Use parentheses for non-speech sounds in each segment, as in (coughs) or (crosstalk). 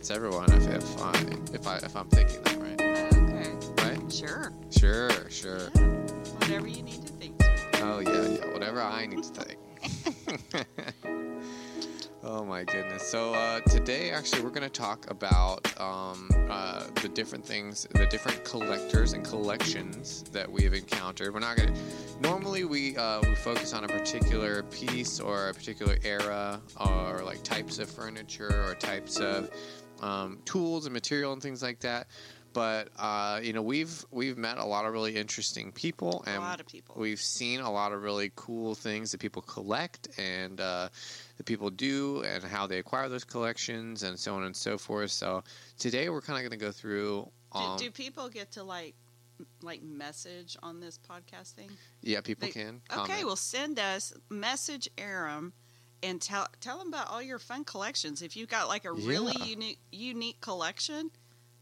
it, it everyone if, if I if I if I'm thinking that right, Okay. right? Sure. Sure, sure. Yeah. Whatever you need to think. Oh yeah, yeah. Whatever I need to think. (laughs) oh my goodness. So uh, today, actually, we're going to talk about um, uh, the different things, the different collectors and collections that we have encountered. We're not going to. Normally, we uh, we focus on a particular piece or a particular era, or like types of furniture or types of um, tools and material and things like that. But uh, you know, we've we've met a lot of really interesting people, A and lot of people. We've seen a lot of really cool things that people collect and uh, that people do, and how they acquire those collections, and so on and so forth. So today we're kind of going to go through. Um, do, do people get to like like message on this podcast thing? yeah, people they- can. Okay, well send us message Aram and tell tell them about all your fun collections. If you've got like a really Yeah. unique unique collection,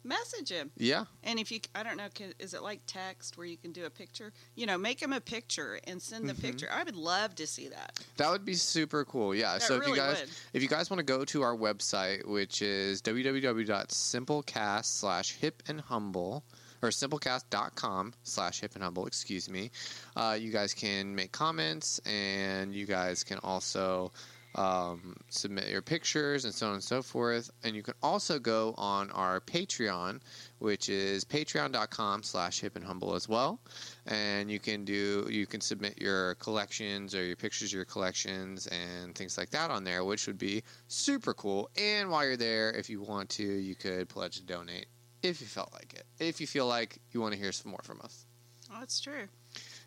message him. yeah, And if you I don't know, can, is it like text where you can do a picture? You know, make him a picture and send the Mhm. picture. I would love to see that. that would be super cool. Yeah. That so if you guys would. if you guys want to go to our website, which is www.simplecast slash hip and humble, or simplecast.com slash hip and humble, excuse me, uh, you guys can make comments and you guys can also um, submit your pictures and so on and so forth. And you can also go on our Patreon, which is patreon.com slash hip and humble as well. And you can do, you can submit your collections or your pictures your collections and things like that on there, which would be super cool. And while you're there, if you want to, you could pledge to donate if you felt like it. If you feel like you want to hear some more from us. Oh, that's true.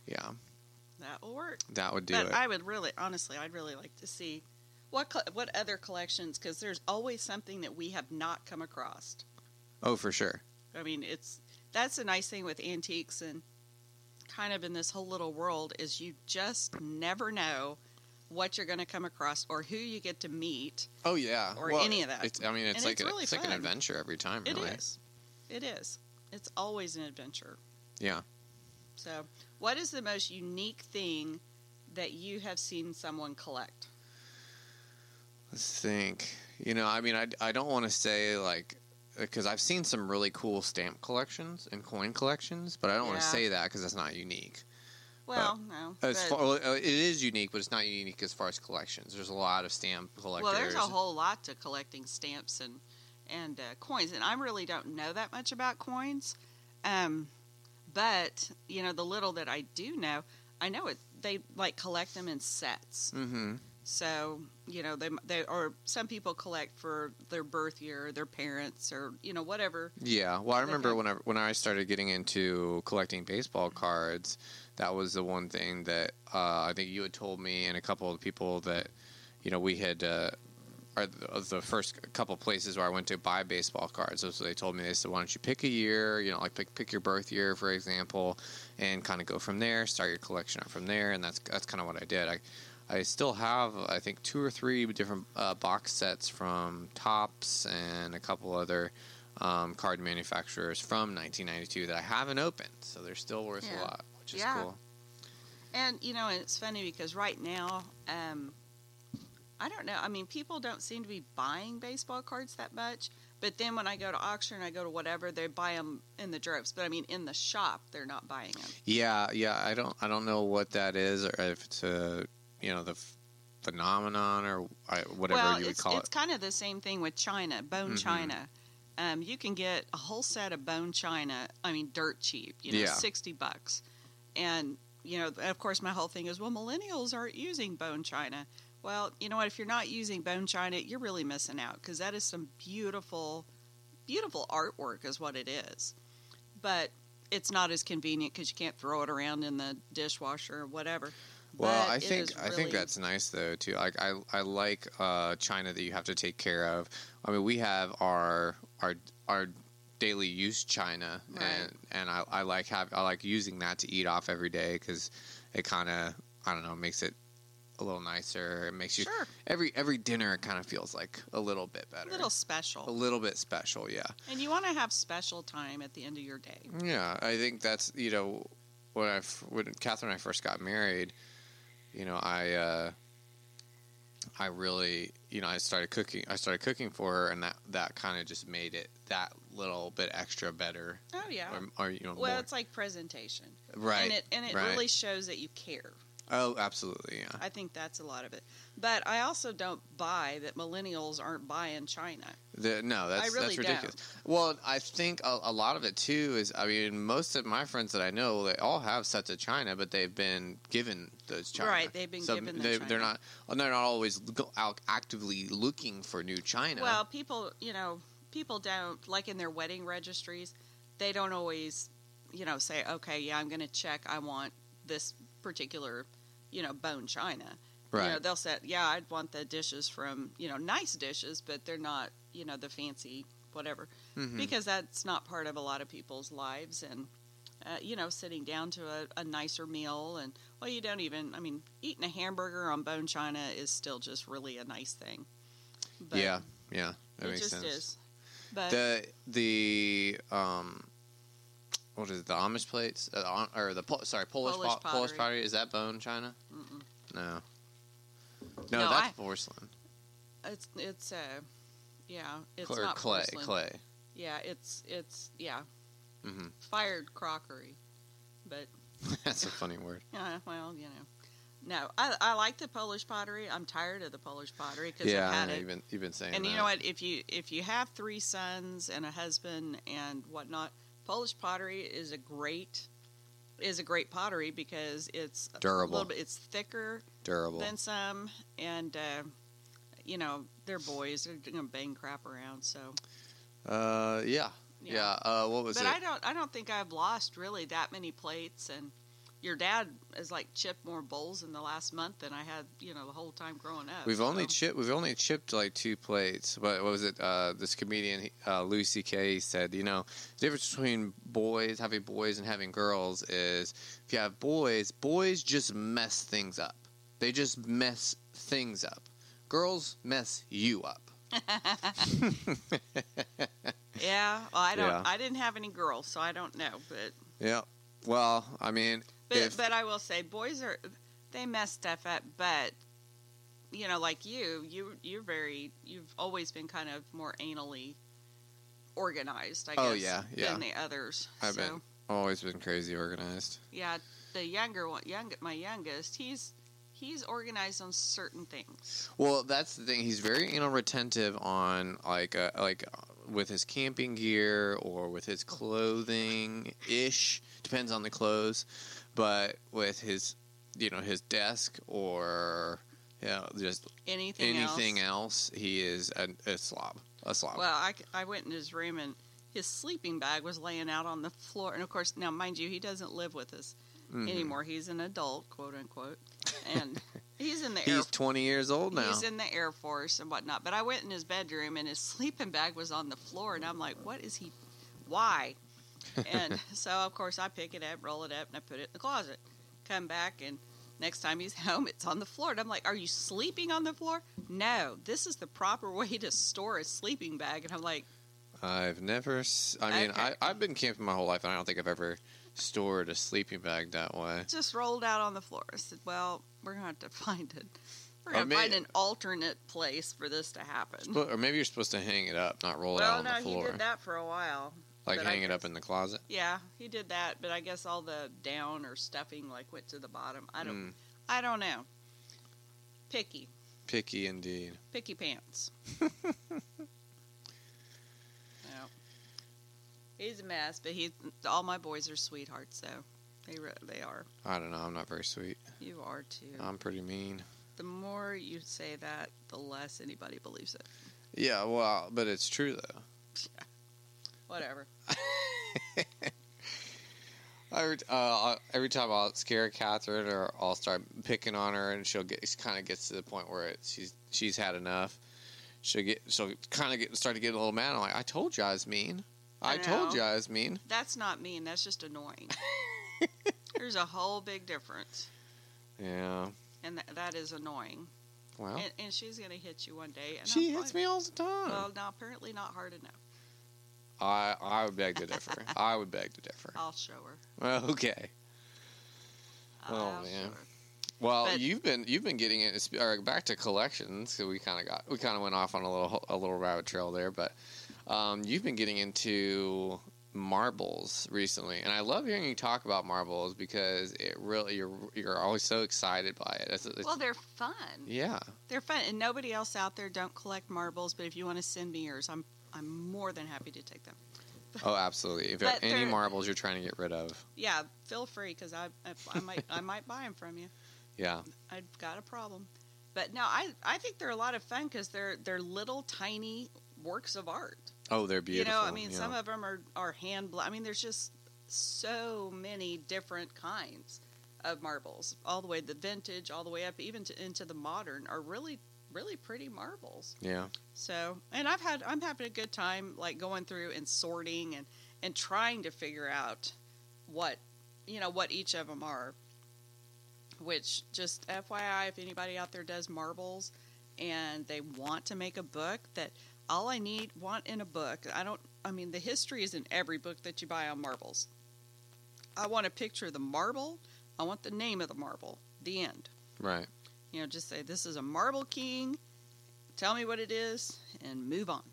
Yeah, That will work. that would do but it. I would really, honestly, I'd really like to see what what other collections because there's always something that we have not come across. oh, for sure. I mean, it's that's the nice thing with antiques and kind of in this whole little world is you just never know what you're going to come across or who you get to meet. Oh yeah, Or any of that. It's, I mean, it's And like it's a, really it's like an adventure every time. It Really, is, It is. It's always an adventure. yeah. So, what is the most unique thing that you have seen someone collect? Let's think. You know, I mean, I, I don't want to say like because I've seen some really cool stamp collections and coin collections, but I don't want to say that because that's not unique. Well, no. As far, well, it is unique, but it's not unique as far as collections. There's a lot of stamp collectors. Well, there's a whole lot to collecting stamps and and uh, coins, and I really don't know that much about coins. Um, but you know, the little that I do know, I know it. They like collect them in sets. Mm-hmm. So you know, they they or some people collect for their birth year, their parents, or you know, whatever. Yeah, well, I remember when I when I started getting into collecting baseball cards, that was the one thing that uh, I think you had told me, and a couple of people that you know we had. Uh, are the, the first couple places where I went to buy baseball cards. So they told me they said, "Why don't you pick a year? You know, like pick pick your birth year, for example, and kind of go from there. Start your collection up from there." And that's that's kind of what I did. I I still have I think two or three different uh, box sets from Topps and a couple other um, card manufacturers from 1992 that I haven't opened. So they're still worth Yeah. a lot, which is Yeah. cool. And you know, and it's funny because right now, um, I don't know. I mean, people don't seem to be buying baseball cards that much. But then when I go to auction, I go to whatever, they buy them in the droves. But I mean, in the shop, they're not buying them. Yeah, yeah. I don't I don't know what that is, or if it's a you know the f- phenomenon or I, whatever well, you would it's call it's it. kind of the same thing with China, bone Mhm. china. Um, you can get a whole set of bone china. I mean, dirt cheap. You know, Yeah. sixty bucks. And you know, of course, my whole thing is, well, millennials aren't using bone china. Well, you know what? If you're not using bone china, you're really missing out because that is some beautiful, beautiful artwork, is what it is. But it's not as convenient because you can't throw it around in the dishwasher or whatever. Well, But I think is I think that's nice though too. Like I I like uh, China that you have to take care of. I mean, we have our our our daily use China, Right. and and I, I like have I like using that to eat off every day because it kind of I don't know makes it a little nicer. It makes you Sure. every every dinner it kind of feels like a little bit better, A little special. a little bit special. Yeah. And you want to have special time at the end of your day. Yeah, I think that's you know when I when Catherine and I first got married, you know I uh, I really you know I started cooking I started cooking for her and that that kind of just made it that little bit extra better Oh yeah. or, or you know well, more. it's like presentation, right and it and it right. really shows that you care. Oh absolutely yeah I think that's a lot of it. But I also don't buy that millennials aren't buying China. The, no, that's really that's ridiculous. Well, I think a, a lot of it too is I mean most of my friends that I know they all have sets of china, but they've been given those china. Right, they've been so given the they, china. They're not well, they're not always out actively looking for new china. Well, people, you know, people don't like in their wedding registries. They don't always, you know, say, okay, yeah, I'm going to check. I want this particular, you know, bone china. right. You know, they'll say, yeah, I'd want the dishes from, you know, nice dishes, but they're not, you know, the fancy whatever, Mhm. because that's not part of a lot of people's lives. And, uh, you know, sitting down to a, a nicer meal and, well, you don't even, I mean, eating a hamburger on bone china is still just really a nice thing. But yeah, yeah, that it makes just sense. is. But The the um, what is it? The Amish plates, uh, or the Pol- sorry Polish Polish po- Polish pottery. pottery? Is that bone china? Mm-mm. No, no, No, that's I- porcelain it's it's uh yeah it's or not clay. porcelain. Clay. Yeah, it's it's yeah hmm fired crockery, but (laughs) that's a funny word. (laughs) yeah, well you know. No, I, I like the Polish pottery. I'm tired of the Polish pottery because Yeah, I've I had know, it. you've been you've been saying And you know what? If you if you have three sons and a husband and whatnot, Polish pottery is a great is a great pottery because it's Durable. A little bit, it's thicker Durable. than some, and uh, you know they're boys. They're gonna bang crap around. So Uh, yeah, yeah. Uh, what was but it? I don't I don't think I've lost really that many plates. And your dad has like chipped more bowls in the last month than I had you know the whole time growing up. We've only chipped. We've only chipped like two plates. But what was it? Uh, this comedian uh, Louis C.K. said, you know, the difference between boys having boys and having girls is if you have boys, boys just mess things up. They just mess things up. Girls mess you up. (laughs) (laughs) Yeah, well, I don't. Yeah. I didn't have any girls, so I don't know. But Yeah. Well, I mean, but if but I will say, boys are they mess stuff up. But you know, like you, you you're very. You've always been kind of more anally organized. I guess. Oh, yeah, yeah. Than the others. I've so been always been crazy organized. yeah, the younger one, young my youngest, he's he's organized on certain things. Well, that's the thing. He's very anal retentive on like uh, like uh, with his camping gear or with his clothing ish. Depends on the clothes, but with his you know his desk or you know, just Anything, anything else. else, he is a, a slob. A slob. Well, I, I went in his room and his sleeping bag was laying out on the floor. And of course, now mind you, he doesn't live with us Mhm. anymore. He's an adult, quote unquote, and (laughs) he's in the air. He's twenty years old now. He's in the Air Force and whatnot. But I went in his bedroom and his (laughs) sleeping bag was on the floor, and I'm like, "What is he? Why?" And so, of course, I pick it up, roll it up, and I put it in the closet. Come back, and next time he's (laughs) home, it's on the floor. And I'm like, "Are you sleeping on the floor?" No, this is the proper way to store a sleeping bag. And I'm like, I've never. s- I mean, Okay. I, I've been camping my whole life, and I don't think I've ever stored a sleeping bag that way. just rolled out on the floor. I said, "Well, we're gonna have to (laughs) find it. We're gonna may- find an alternate place for this to happen." Or maybe you're supposed to hang it up, not roll it well, out on no, the he floor. did that for a while. Like but I hang it up in the closet. Yeah, he did that, but I guess all the down or stuffing like went to the bottom. I don't. Mm, I don't know. Picky, picky indeed. picky pants. (laughs) yeah. He's a mess, but he. All my boys are sweethearts, though. They re- they are. I don't know. I'm not very sweet. You are too. I'm pretty mean. the more you say that, the less anybody believes it. Yeah, well, but it's true though. (laughs) Whatever. (laughs) Every, uh, every time I'll scare Catherine or I'll start picking on her, and she'll get kind of gets to the point where it, she's she's had enough. She'll get she'll kind of get start to get a little mad. I'm like, I told you I was mean. I, I told you I was mean. That's not mean. That's just annoying. (laughs) There's a whole big difference, Yeah. and th- that is annoying. Well, And, and she's gonna hit you one day. And she I'm hits me all the time. Well, no, apparently not hard enough. I I would beg to differ. (laughs) I would beg to differ. I'll show her. Okay. Oh, I'll man. her. Well, But- you've been you've been getting it back to collections. So we kind of got we kind of went off on a little a little rabbit trail there, but um, you've been getting into marbles recently, and I love hearing you talk about marbles because it really you're you're always so excited by it. It's, it's, Well, they're fun. yeah, They're fun, and nobody else out there don't collect marbles. But if you want to send me yours, I'm I'm more than happy to take them. (laughs) oh absolutely. If But any marbles you're trying to get rid of, Yeah, feel free because I, I I might I might buy them from you. yeah, I've got a problem. But no, I I think they're a lot of fun because they're they're little tiny works of art. oh they're beautiful. You know, I mean, yeah. some of them are are hand. bl- I mean, there's just so many different kinds of marbles, all the way the vintage, all the way up even to, into the modern, are really really pretty marbles. yeah, So, and I've had I'm having a good time like going through and sorting and and trying to figure out what you know what each of them are. Which just FYI, if anybody out there does marbles and they want to make a book, that all I need want in a book. I don't. I mean, the history is in every book that you buy on marbles. I want a picture of the marble. I want the name of the marble. The end. right. You know, just say this is a marble king. Tell me what it is, and move on.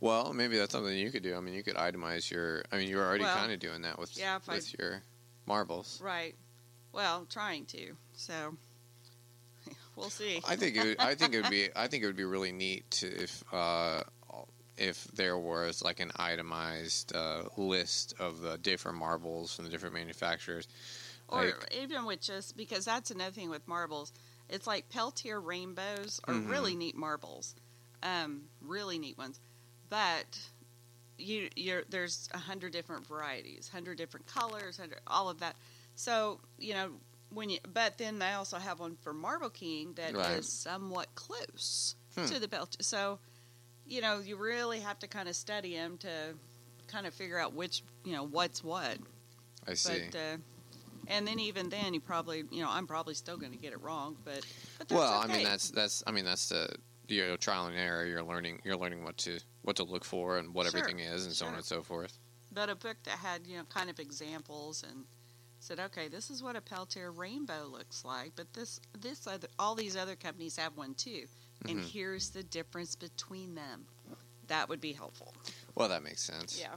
Well, maybe that's something you could do. I mean, you could itemize your. I mean, you're already Well, kind of doing that with yeah, if I- with your marbles. Right. Well, trying to. So (laughs) we'll see. I think it. Would, I think it would be. (laughs) I think it would be really neat to, if uh, if there was like an itemized uh, list of the different marbles from the different manufacturers. or Like, even with just because that's another thing with marbles. It's like Peltier rainbows are Mhm. really neat marbles, um, really neat ones. But you, you're there's a hundred different varieties, hundred different colors, hundred all of that. So you know when you, but then they also have one for Marble King that is Right. somewhat close Hmm. to the Peltier. So you know you really have to kind of study them to kind of figure out which you know what's what. I see. But uh, and then even then, you probably you know I'm probably still going to get it wrong, but, but well, I mean that's that's. I mean that's the you know trial and error. You're learning. You're learning what to what to look for and what Sure, everything is and so on and so forth. but a book that had you know kind of examples and said, okay, this is what a Peltier rainbow looks like, but this this other all these other companies have one too, and Mhm. here's the difference between them. That would be helpful. Well, that makes sense. Yeah.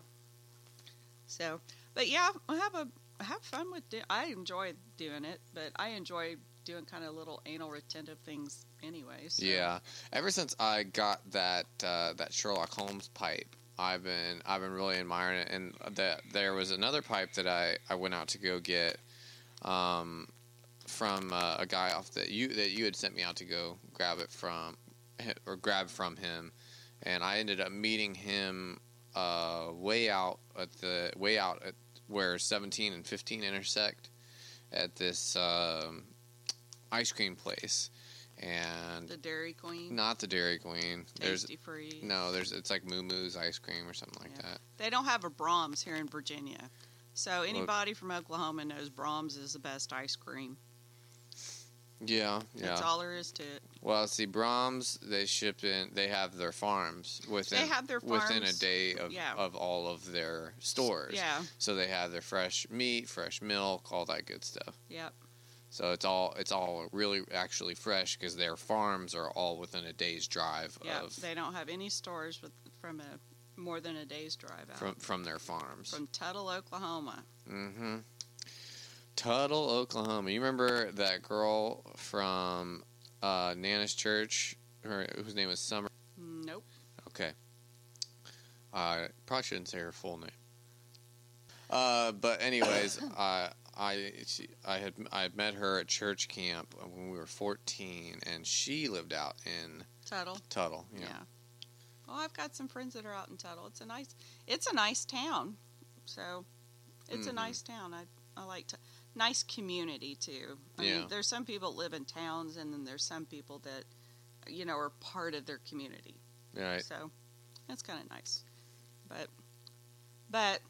So, but yeah, I have a have fun with. it. I enjoy doing it, but I enjoy doing kind of little anal retentive things anyway. So. Yeah. Ever since I got that uh, that Sherlock Holmes pipe, I've been I've been really admiring it. And that there was another pipe that I, I went out to go get um, from uh, a guy off that you that you had sent me out to go grab it from or grab from him, and I ended up meeting him uh, way out at the way out at where 17 and 15 intersect at this um, ice cream place. And The Dairy Queen, not the Dairy Queen. There's Tastee Freez. no, there's it's like Moo Moo's ice cream or something like Yeah. that. They don't have a Braum's here in Virginia. So anybody from Oklahoma knows Braum's is the best ice cream. Yeah, yeah. That's all there is to it. Well, see, Braum's they ship in. They have their farms within They have their farms, within a day of yeah. of all of their stores. Yeah. So they have their fresh meat, fresh milk, all that good stuff. Yep. So it's all it's all really actually fresh because their farms are all within a day's drive Yeah. of They don't have any stores with from a more than a day's drive out. from from their farms. From Tuttle, Oklahoma. Mm-hmm. Tuttle, Oklahoma. You remember that girl from uh, Nana's church, her, whose name was Summer? Nope. Okay. I probably shouldn't say her full name. Uh, but anyways, (coughs) I I she, I had I had met her at church camp when we were fourteen, and she lived out in Tuttle. Tuttle. Yeah. Yeah. Well, I've got some friends that are out in Tuttle. It's a nice, it's a nice town. So, it's a Mhm. nice town. I I like to nice community too. I Yeah. mean, there's some people that live in towns, and then there's some people that you know are part of their community. Right. So that's kind of nice. But but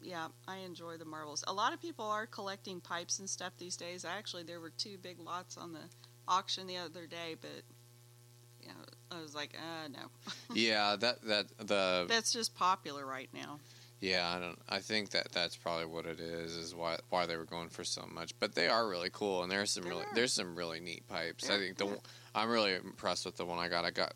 yeah, I enjoy the marbles. A lot of people are collecting pipes and stuff these days. Actually, there were two big lots on the auction the other day, but you know, I was like, uh, no, (laughs) yeah, that that the that's just popular right now. Yeah, I don't. I think that that's probably what it is. Is why why they were going for so much. But they are really cool, and there's some really there's some really neat pipes. I think the yeah. I'm really impressed with the one I got. I got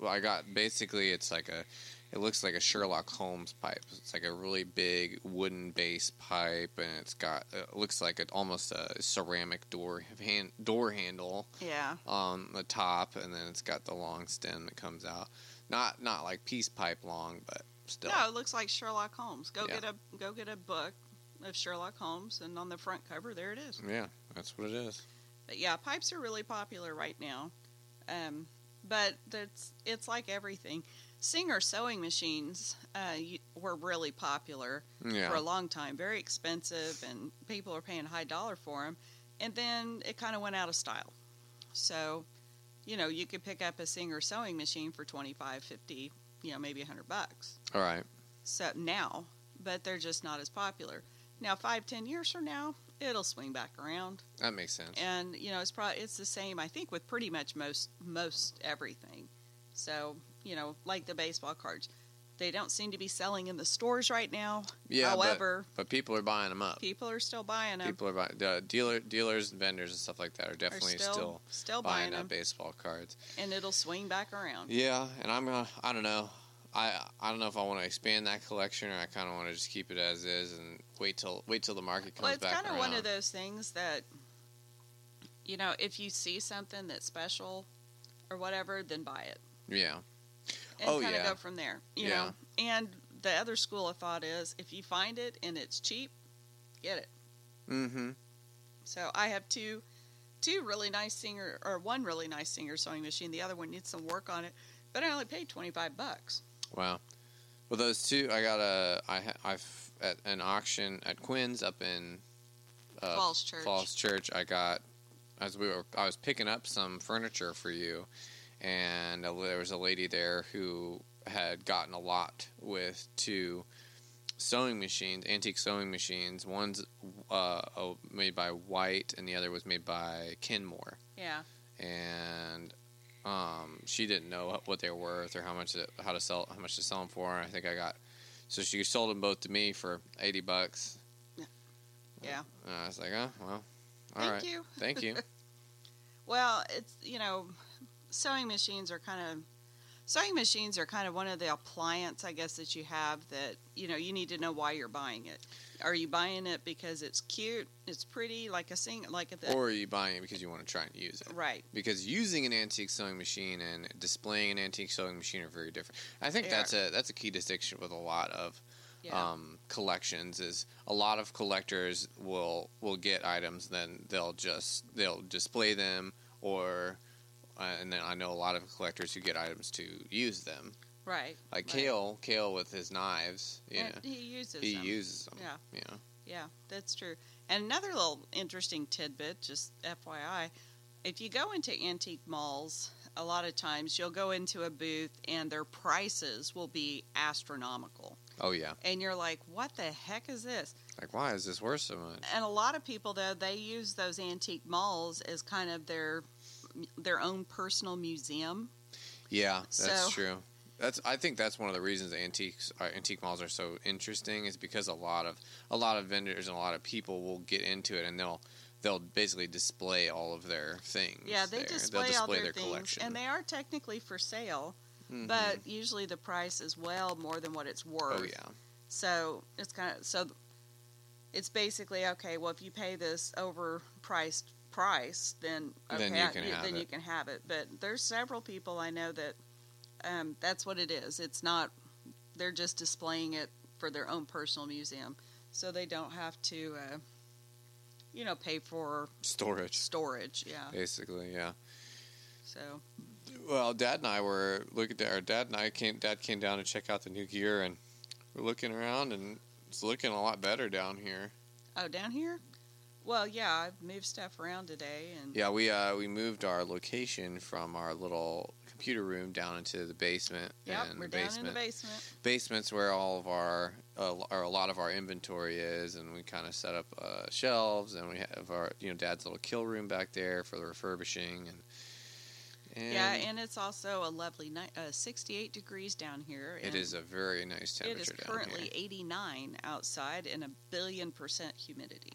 well, I got basically it's like a it looks like a Sherlock Holmes pipe. It's like a really big wooden base pipe, and it's got it looks like it almost a ceramic door hand, door handle Yeah, on the top, and then it's got the long stem that comes out. Not not like peace pipe long, but still. no, it looks like Sherlock Holmes. Go Yeah. get a go get a book of Sherlock Holmes, and on the front cover, there it is. Yeah, that's what it is. But yeah, pipes are really popular right now. Um, but that's it's like everything. Singer sewing machines uh, were really popular Yeah. for a long time, very expensive, and people are paying a high dollar for them. And then it kind of went out of style. So, you know, you could pick up a Singer sewing machine for 25, 50, you know, maybe a 100 bucks. All right. So now, but they're just not as popular. Now, five, ten years from now, it'll swing back around That makes sense. and you know it's probably it's the same i think with pretty much most most everything so you know like the baseball cards they don't seem to be selling in the stores right now yeah, but- however but, people are buying them up. people are still buying them People are buying the dealer dealers and vendors and stuff like that are are definitely still still, still buying buying up baseball cards. and it'll swing back around Yeah, and I'm gonna. I don't know. I I don't know if I want to expand that collection or I kind of want to just keep it as is and wait till wait till the market comes well it's back kind of one of those things that you know if you see something that's special or whatever then buy it Yeah. And Oh, kind of yeah. go from there you Yeah. know and the other school of thought is if you find it and it's cheap get it Mm-hmm. So I have two, two really nice singer or one really nice singer sewing machine. The other one needs some work on it, but I only paid twenty five bucks. Wow. Well, those two, I got a, I, I've at an auction at Quinn's up in uh, Falls Church. Falls Church. I got as we were, I was picking up some furniture for you, and there was a lady there who had gotten a lot with two sewing machines, antique sewing machines. One's uh, made by White, and the other was made by Kenmore. Yeah, and um, she didn't know what they were worth or how much it, how to sell how much to sell them for. And I think I got so she sold them both to me for eighty bucks. yeah. And I was like, oh well, all Thank right, you. thank you. (laughs) Well, it's you know, sewing machines are kind of sewing machines are kind of one of the appliance I guess that you have that you know you need to know why you're buying it. Are you buying it because it's cute, it's pretty, like a sing, like a or are you buying it because you want to try and use it? right? Because using an antique sewing machine and displaying an antique sewing machine are very different. I think They that's a that's a key distinction with a lot of Yeah, um, collections is a lot of collectors will will get items then they'll just they'll display them or uh, and then I know a lot of collectors who get items to use them right. like Right. Kale Kale with his knives Yeah. And he uses he them. uses them Yeah. know Yeah, that's true. And another little interesting tidbit, just FYI, if you go into antique malls, a lot of times you'll go into a booth and their prices will be astronomical. oh yeah And you're like, what the heck is this? like why is this worth so much And a lot of people, though, they use those antique malls as kind of their their own personal museum. yeah that's So- true that's I think that's one of the reasons antiques uh, antique malls are so interesting is because a lot of a lot of vendors and a lot of people will get into it and they'll they'll basically display all of their things. Yeah, they there. display, They'll all display their, things, collection. and they are technically for sale, Mhm. but usually the price is well more than what it's worth. oh yeah, So it's kind of so it's basically okay. Well, if you pay this overpriced price, then okay, Then you can yeah, have then it. you can have it. But there's several people I know that um, that's what it is. It's not they're just displaying it for their own personal museum, so they don't have to, uh, you know, pay for storage storage. Yeah. basically. Yeah. So Well, Dad and I were looking at our dad and I came. Dad came down to check out the new gear, and we're looking around, and it's looking a lot better down here. Oh, down here? Well, yeah, I've moved stuff around today, and Yeah, we uh, we moved our location from our little computer room down into the basement. Yeah, we're down basement. in the basement. Basement's where all of our uh, or a lot of our inventory is, and we kind of set up uh, shelves, and we have our you know dad's little kill room back there for the refurbishing, and, and yeah, and it's also a lovely night, uh, 68 degrees down here. It is a very nice It temperature is down currently here. 89 outside and a billion percent humidity.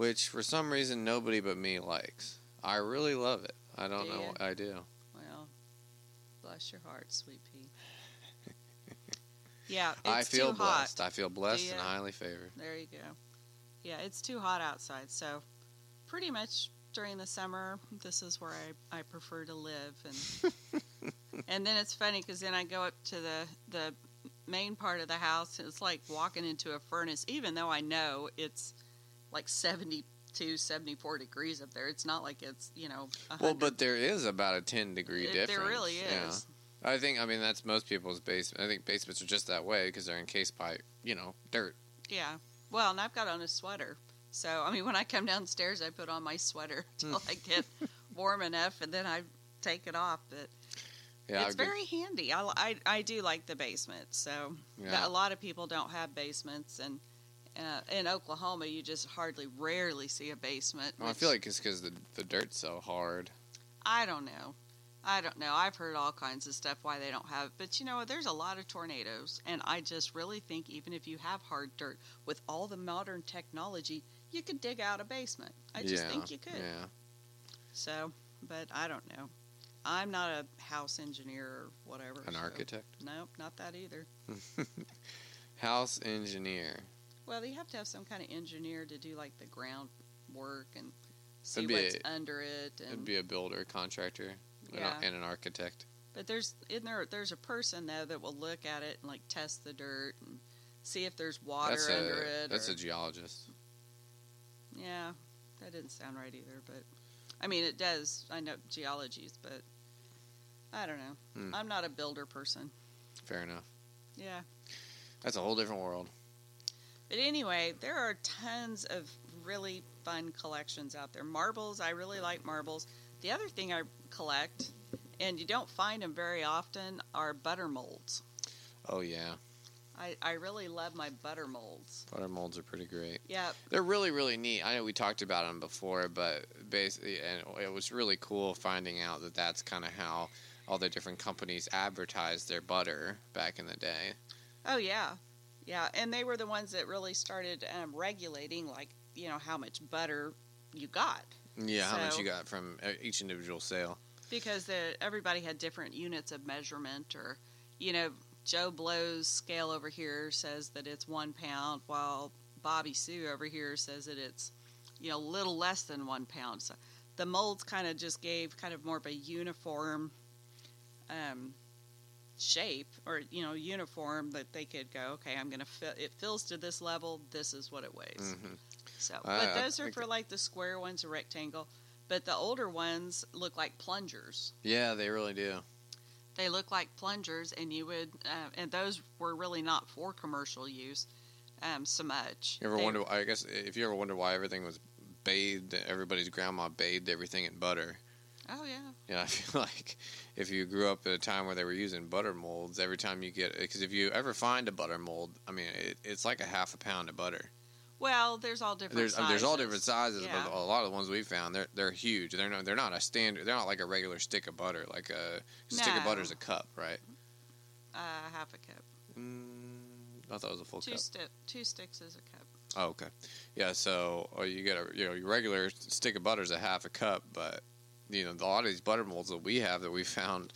Which for some reason nobody but me likes. I really love it. I don't Do know I do. Well, bless your heart, sweet pea. (laughs) yeah, it's I feel too hot. blessed. I feel blessed and highly favored. There you go. Yeah, it's too hot outside. So, pretty much during the summer, this is where I, I prefer to live. And (laughs) and then it's funny because then I go up to the the main part of the house. And it's like walking into a furnace, even though I know it's like 72, 74 degrees up there. It's not like it's you know. 100. Well, but there is about a ten degree It- difference. there really is. Yeah. I think. I mean, that's most people's basement. I think basements are just that way because they're encased by you know dirt. Yeah. Well, and I've got on a sweater. So, I mean, when I come downstairs, I put on my sweater (laughs) till I hmm. get warm enough, and then I take it off. But Yeah, it's very handy. I, I, I do like the basement. So, Yeah. a lot of people don't have basements, and uh, in Oklahoma, you just hardly, rarely see a basement. Well, I feel like it's because the the dirt's so hard. I don't know. I don't know. I've heard all kinds of stuff why they don't have it. But you know, there's a lot of tornadoes. And I just really think even if you have hard dirt, with all the modern technology, you could dig out a basement. I just yeah, think you could. Yeah. So, but I don't know. I'm not a house engineer or whatever. An so- architect, Nope, not that either. (laughs) house engineer. Well, you have to have some kind of engineer to do like the groundwork and see what's a- under it. And It'd be a builder, contractor, and Yeah. and an architect. But there's in there there's a person though that will look at it and like test the dirt and see if there's water That's under a it. that's or- a geologist. yeah, that didn't sound right either. But I mean, it does. I know geologies, but I don't know. Hmm. I'm not a builder person. Fair enough. Yeah. That's a whole different world. But anyway, there are tons of really fun collections out there. Marbles, I really like marbles. The other thing I collect, and you don't find them very often, are butter molds. Oh yeah, I, I really love my butter molds. butter molds are pretty great. Yeah, They're really really neat. I know we talked about them before, but basically, and it was really cool finding out that that's kind of how all the different companies advertised their butter back in the day. Oh yeah, yeah, and they were the ones that really started um, regulating, like you know how much butter you got, Yeah, how much you got from uh, each individual sale? because the, everybody had different units of measurement, or you know Joe Blow's scale over here says that it's one pound, while Bobby Sue over here says that it's you know a little less than one pound. So the molds kind of just gave kind of more of a uniform. Um, shape or you know uniform that they could go okay i'm gonna fill it fills to this level this is what it weighs hmm so but I those are for like the square ones a rectangle but the older ones look like plungers Yeah, they really do. they look like plungers and you would uh, and those were really not for commercial use um, so much You ever They- wonder? I guess if you ever wonder why everything was bathed, everybody's grandma bathed everything in butter. Oh yeah Yeah, (laughs) I feel like if you grew up at a time where they were using butter molds, every time you get, because if you ever find a butter mold, I mean, it, it's like a half a pound of butter. well there's all different There's mean, there's all different sizes. sizes, but a lot of the ones we found, they're they're huge. They're not they're not a standard. They're not like a regular stick of butter. Like a stick of butter is a cup, right? uh, half a cup Mm, I thought it was a full two cup. sti- two sticks is a cup Oh, okay. Yeah, so you get a you know your regular stick of butter is a half a cup, but you know a lot of these butter molds that we have that we found,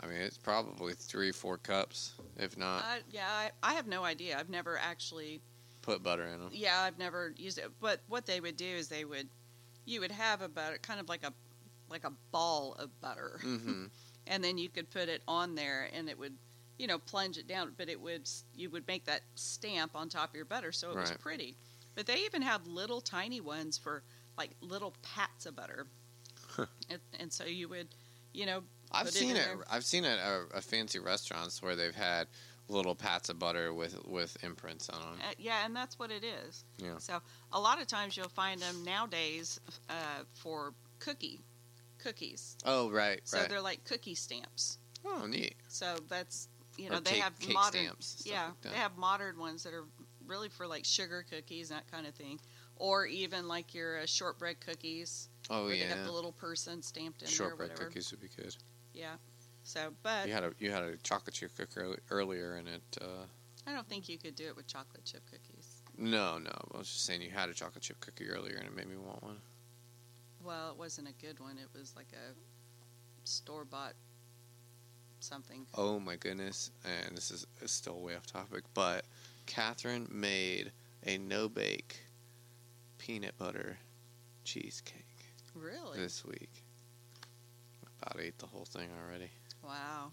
I mean it's probably three four cups if not. uh, yeah I, I have no idea i've never actually put butter in them. Yeah, I've never used it. But what they would do is they would, you would have a butter, kind of like a, like a ball of butter, (laughs) hmm and then you could put it on there, and it would, you know, plunge it down. But it would, you would make that stamp on top of your butter, so it was pretty. But they even have little tiny ones for like little pats of butter, (laughs) and, and so you would, you know, I've it seen it. I've seen it at a, a fancy restaurants where they've had little pats of butter with with imprints on them. Uh, yeah, and that's what it is. Yeah. So a lot of times you'll find them nowadays uh, for cookie cookies. Oh, right, So right. they're like cookie stamps. Oh, neat. So that's you know Or they cake- have cake modern stamps, yeah like they have modern ones that are really for like sugar cookies that kind of thing, or even like your uh, shortbread cookies Oh, where yeah. they have the little person stamped in Shortbread cookies would be good. Yeah. So, but You had a you had a chocolate chip cookie earlier, and it. Uh, I don't think you could do it with chocolate chip cookies. no, no. I was just saying you had a chocolate chip cookie earlier, and it made me want one. Well, it wasn't a good one. It was like a store bought something. Oh my goodness! And this is is still way off topic, but Catherine made a no bake peanut butter cheesecake Really? this week. About ate the whole thing already. Wow.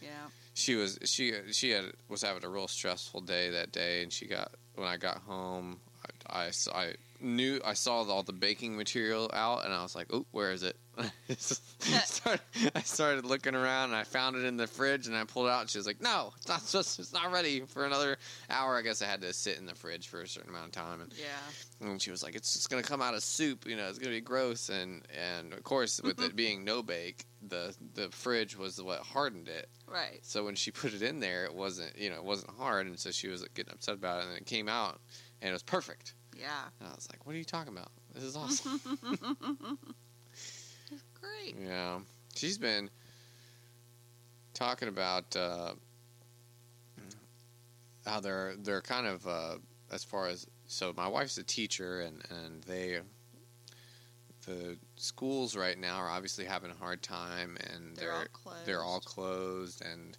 Yeah. She was she she had was having a real stressful day that day, and she got when I got home, I, I, I knew I saw all the baking material out, and I was like, "Oh, where is it?" (laughs) started, I started looking around, and I found it in the fridge, and I pulled it out. And she was like, "No, it's not just (laughs) it's not ready for another hour." I guess I had to sit in the fridge for a certain amount of time, and Yeah. and she was like, "It's just gonna come out of soup, you know. It's gonna be gross." And and of course, with mm-hmm. it being no bake, the the fridge was what hardened it. Right. So when she put it in there, it wasn't you know it wasn't hard, and so she was getting upset about it. And it came out, and it was perfect. Yeah. And I was like, "What are you talking about? This is awesome." (laughs) it's Great. yeah, she's been talking about uh, how they're they're kind of uh, as far as so my wife's a teacher, and and they the schools right now are obviously having a hard time, and They're all closed. they're all closed and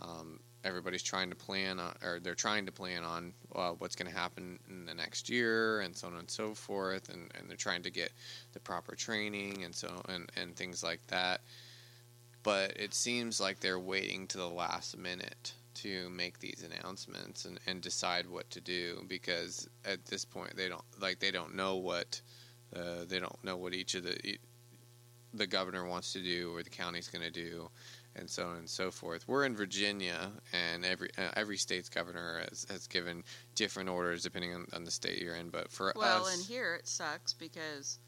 um, everybody's trying to plan on or they're trying to plan on uh, what's going to happen in the next year and so on and so forth and, and they're trying to get the proper training and so and, and things like that. But it seems like they're waiting to the last minute to make these announcements and, and decide what to do because at this point they don't like they don't know what uh, they don't know what each of the the governor wants to do or the county's going to do and so on and so forth. We're in Virginia, and every uh, every state's governor has, has given different orders depending on, on the state you're in. But for Well, us, and here it sucks because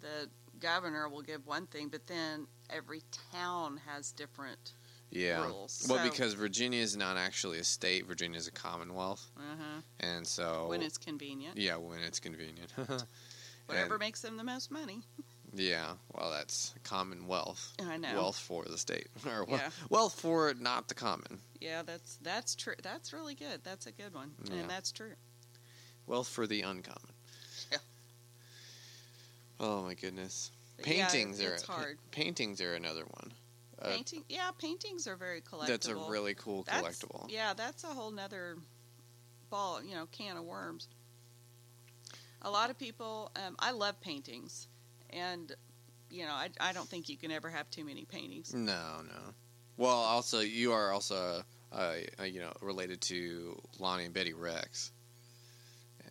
the governor will give one thing, but then every town has different yeah, rules. well, So- because Virginia is not actually a state; Virginia is a commonwealth, uh-huh, and so when it's convenient. yeah, when it's convenient. (laughs) Whatever And- makes them the most money. (laughs) yeah, well, that's commonwealth. I know. Wealth for the state, (laughs) or we- Yeah. wealth for not the common. Yeah, that's that's true. That's really good. That's a good one, Yeah. and that's true. Wealth for the uncommon. Yeah. Oh my goodness. But yeah, Paintings are hard. paintings are another one. Uh, Painting, yeah, paintings are very collectible. that's a really cool That's- collectible. Yeah, that's a whole nother ball, you know, can of worms. A lot of people, um, I love paintings, and you know, I, I don't think you can ever have too many paintings. No, no. Well, also you are also uh, uh, you know related to Lonnie and Betty Rex,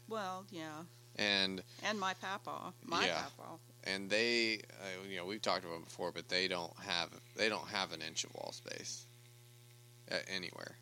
Well, yeah, and and my papa, my Yeah. papa. and they uh, you know we've talked about them before, but they don't have they don't have an inch of wall space uh, anywhere.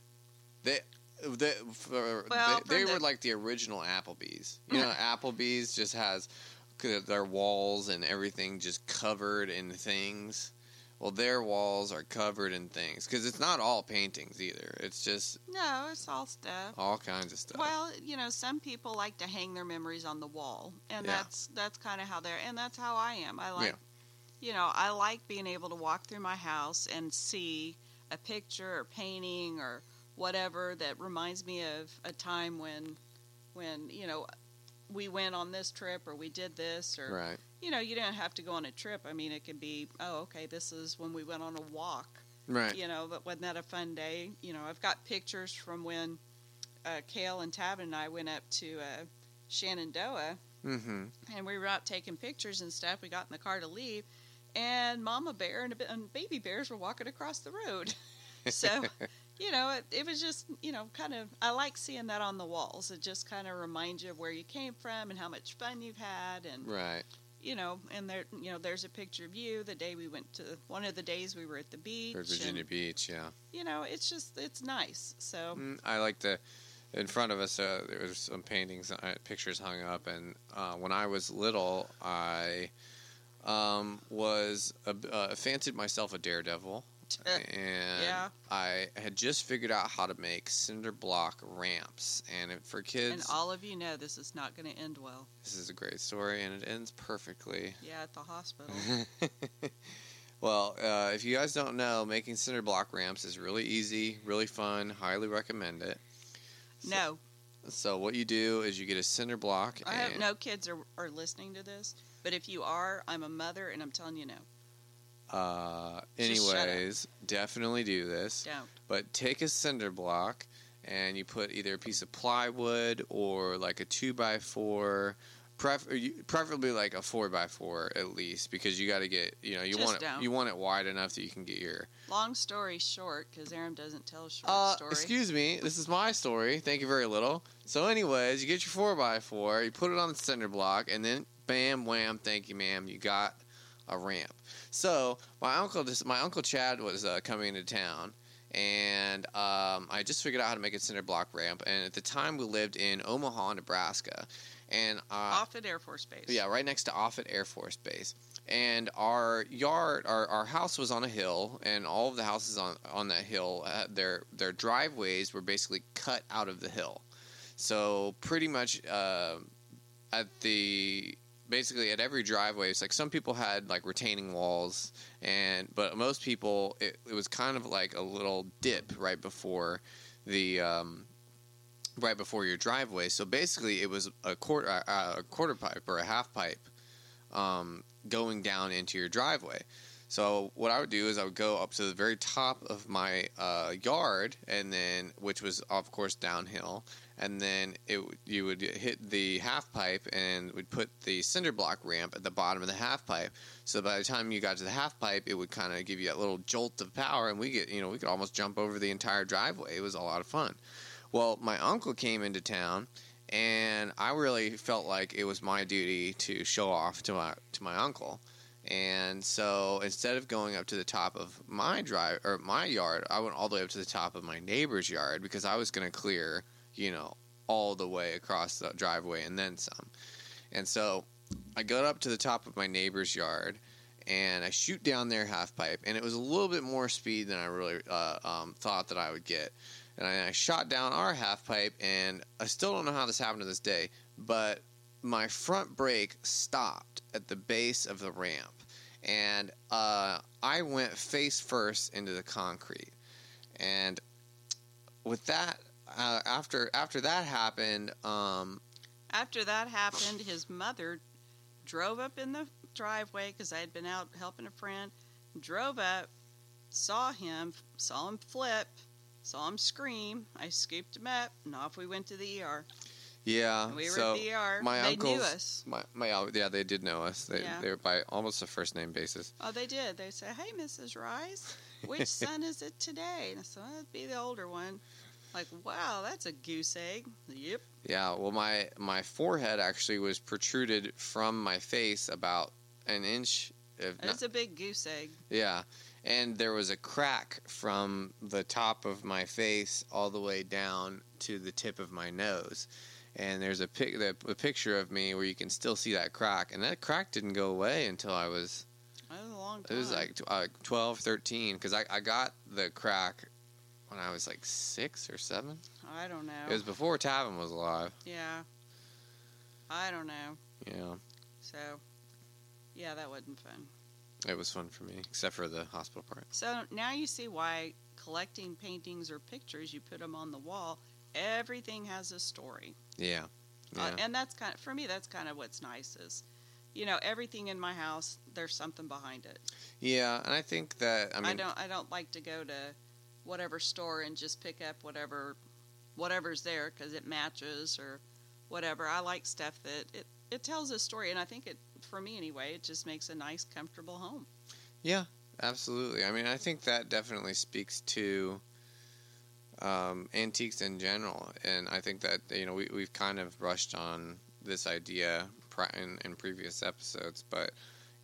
They. They, for, Well, they, they from were like the original Applebee's. You (laughs) know, Applebee's just has their walls and everything just covered in things. Well, their walls are covered in things because it's not all paintings either. It's just No, it's all stuff. all kinds of stuff. Well, you know, some people like to hang their memories on the wall, and Yeah. that's that's kind of how they're, and that's how I am. I like, Yeah. you know, I like being able to walk through my house and see a picture or painting or whatever that reminds me of a time when, when you know, we went on this trip or we did this or right. you know, you don't have to go on a trip. I mean, it can be, oh, okay, this is when we went on a walk Right. you know, but wasn't that a fun day? You know, I've got pictures from when uh, Kale and Tab and I went up to uh, Shenandoah, Mm-hmm. and we were out taking pictures and stuff. We got in the car to leave, and Mama Bear and, a, and baby bears were walking across the road. (laughs) so, you know, it, it was just, you know, kind of. I like seeing that on the walls. It just kind of reminds you of where you came from and how much fun you've had, and right. you know, and there, you know, there's a picture of you the day we went to one of the days we were at the beach. Or Virginia and, Beach, yeah. You know, it's just it's nice. So Mm, I like the. In front of us, uh, there was some paintings, uh, pictures hung up, and uh, when I was little, I um, was a, uh, fancied myself a daredevil, and yeah, I had just figured out how to make cinder block ramps. And it, for kids, and all of you know this is not going to end well. this is a great story, and it ends perfectly. Yeah, at the hospital. (laughs) well, uh, if you guys don't know, making cinder block ramps is really easy, really fun. Highly recommend it. So- no, So what you do is you get a cinder block. I hope no kids are are listening to this. But if you are, I'm a mother, and I'm telling you no, Uh, Just shut up. anyways, definitely do this. don't. But take a cinder block and you put either a piece of plywood or like a two by four, pref- preferably like a four by four at least, because you got to get you know you Just want it, don't. you want it wide enough that you can get your. Long story short, because Aaron doesn't tell a short Uh, story. excuse me, this is my story. Thank you very little. So, anyways, you get your four by four, you put it on the cinder block, and then bam, wham, thank you, ma'am, you got a ramp. So my uncle just my uncle Chad was uh, coming into town, and um, I just figured out how to make a cinder block ramp. And at the time, we lived in Omaha, Nebraska, and uh, Offutt Air Force Base. yeah, right next to Offutt Air Force Base. And our yard, our, our house was on a hill, and all of the houses on on that hill, uh, their their driveways were basically cut out of the hill. So pretty much uh, at the basically at every driveway, it's like some people had like retaining walls, and but most people it, it was kind of like a little dip right before the um, right before your driveway. So basically, it was a quarter uh, a quarter pipe or a half pipe um, going down into your driveway. So what I would do is I would go up to the very top of my uh, yard, and then which was of course downhill, and then it you would hit the half pipe and would put the cinder block ramp at the bottom of the half pipe. So by the time you got to the half pipe, it would kind of give you that little jolt of power, and we get you know we could almost jump over the entire driveway. It was a lot of fun. Well, my uncle came into town, and I really felt like it was my duty to show off to my to my uncle. And so instead of going up to the top of my drive or my yard, I went all the way up to the top of my neighbor's yard because I was going to clear, you know, all the way across the driveway and then some. And so I got up to the top of my neighbor's yard and I shoot down their half pipe, and it was a little bit more speed than I really uh, um, thought that I would get. And I, shot down our half pipe, and I still don't know how this happened to this day, but my front brake stopped at the base of the ramp, and uh, I went face first into the concrete. And with that, uh, after after that happened, um, After that happened, his mother drove up in the driveway because I had been out helping a friend. Drove up, saw him, saw him flip, saw him scream. I scooped him up, and off we went to the ER. yeah, And we were so at the ER. my they uncle's knew us. My, my uh, yeah, they did know us. They Yeah. they were by almost a first name basis. Oh, they did. They said, "Hey, Mrs. Rice, which (laughs) son is it today?" And I said, well, "It'd be the older one." Like, wow, that's a goose egg. Yep. Yeah, well, my my forehead actually was protruded from my face about an inch. If That's a big goose egg. yeah, and there was a crack from the top of my face all the way down to the tip of my nose. And there's a pic, the, a picture of me where you can still see that crack, and that crack didn't go away until I was That was a long It was like uh, 12, 13, because I, I got the crack when I was like six or seven. I don't know. It was before Tavin was alive. yeah. I don't know. Yeah, So, yeah, that wasn't fun. it was fun for me, except for the hospital part. So now you see why collecting paintings or pictures, you put them on the wall. Everything has a story, Yeah, yeah, uh, and that's kind of for me. That's kind of what's nice is, you know, everything in my house. There's something behind it. yeah. And I think that I I, don't. I don't like to go to whatever store and just pick up whatever, whatever's there because it matches or whatever. I like stuff that it it tells a story, and I think it for me anyway. It just makes a nice, comfortable home. yeah, absolutely. I mean, I think that definitely speaks to um, antiques in general, and I think that you know we we've kind of brushed on this idea in, in previous episodes, but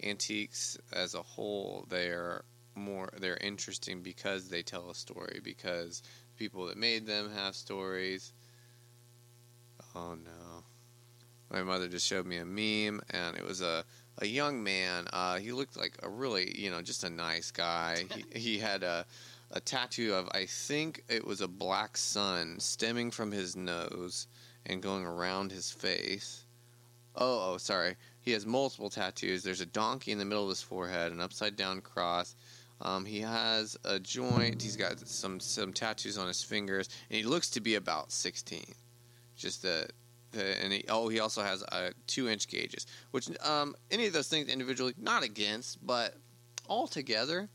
antiques as a whole, they're more they're interesting because they tell a story because people that made them have stories. Oh no. My mother just showed me a meme and it was a a young man. Uh, he looked like a really, you know, just a nice guy. He, (laughs) he had a a tattoo of I think it was a black sun stemming from his nose and going around his face. Oh, oh, sorry. He has multiple tattoos. There's a donkey in the middle of his forehead, an upside down cross. Um, he has a joint. He's got some some tattoos on his fingers, and he looks to be about 16. Just the, the and he, oh, he also has uh, two inch gauges, which um, any of those things individually not against, but all together,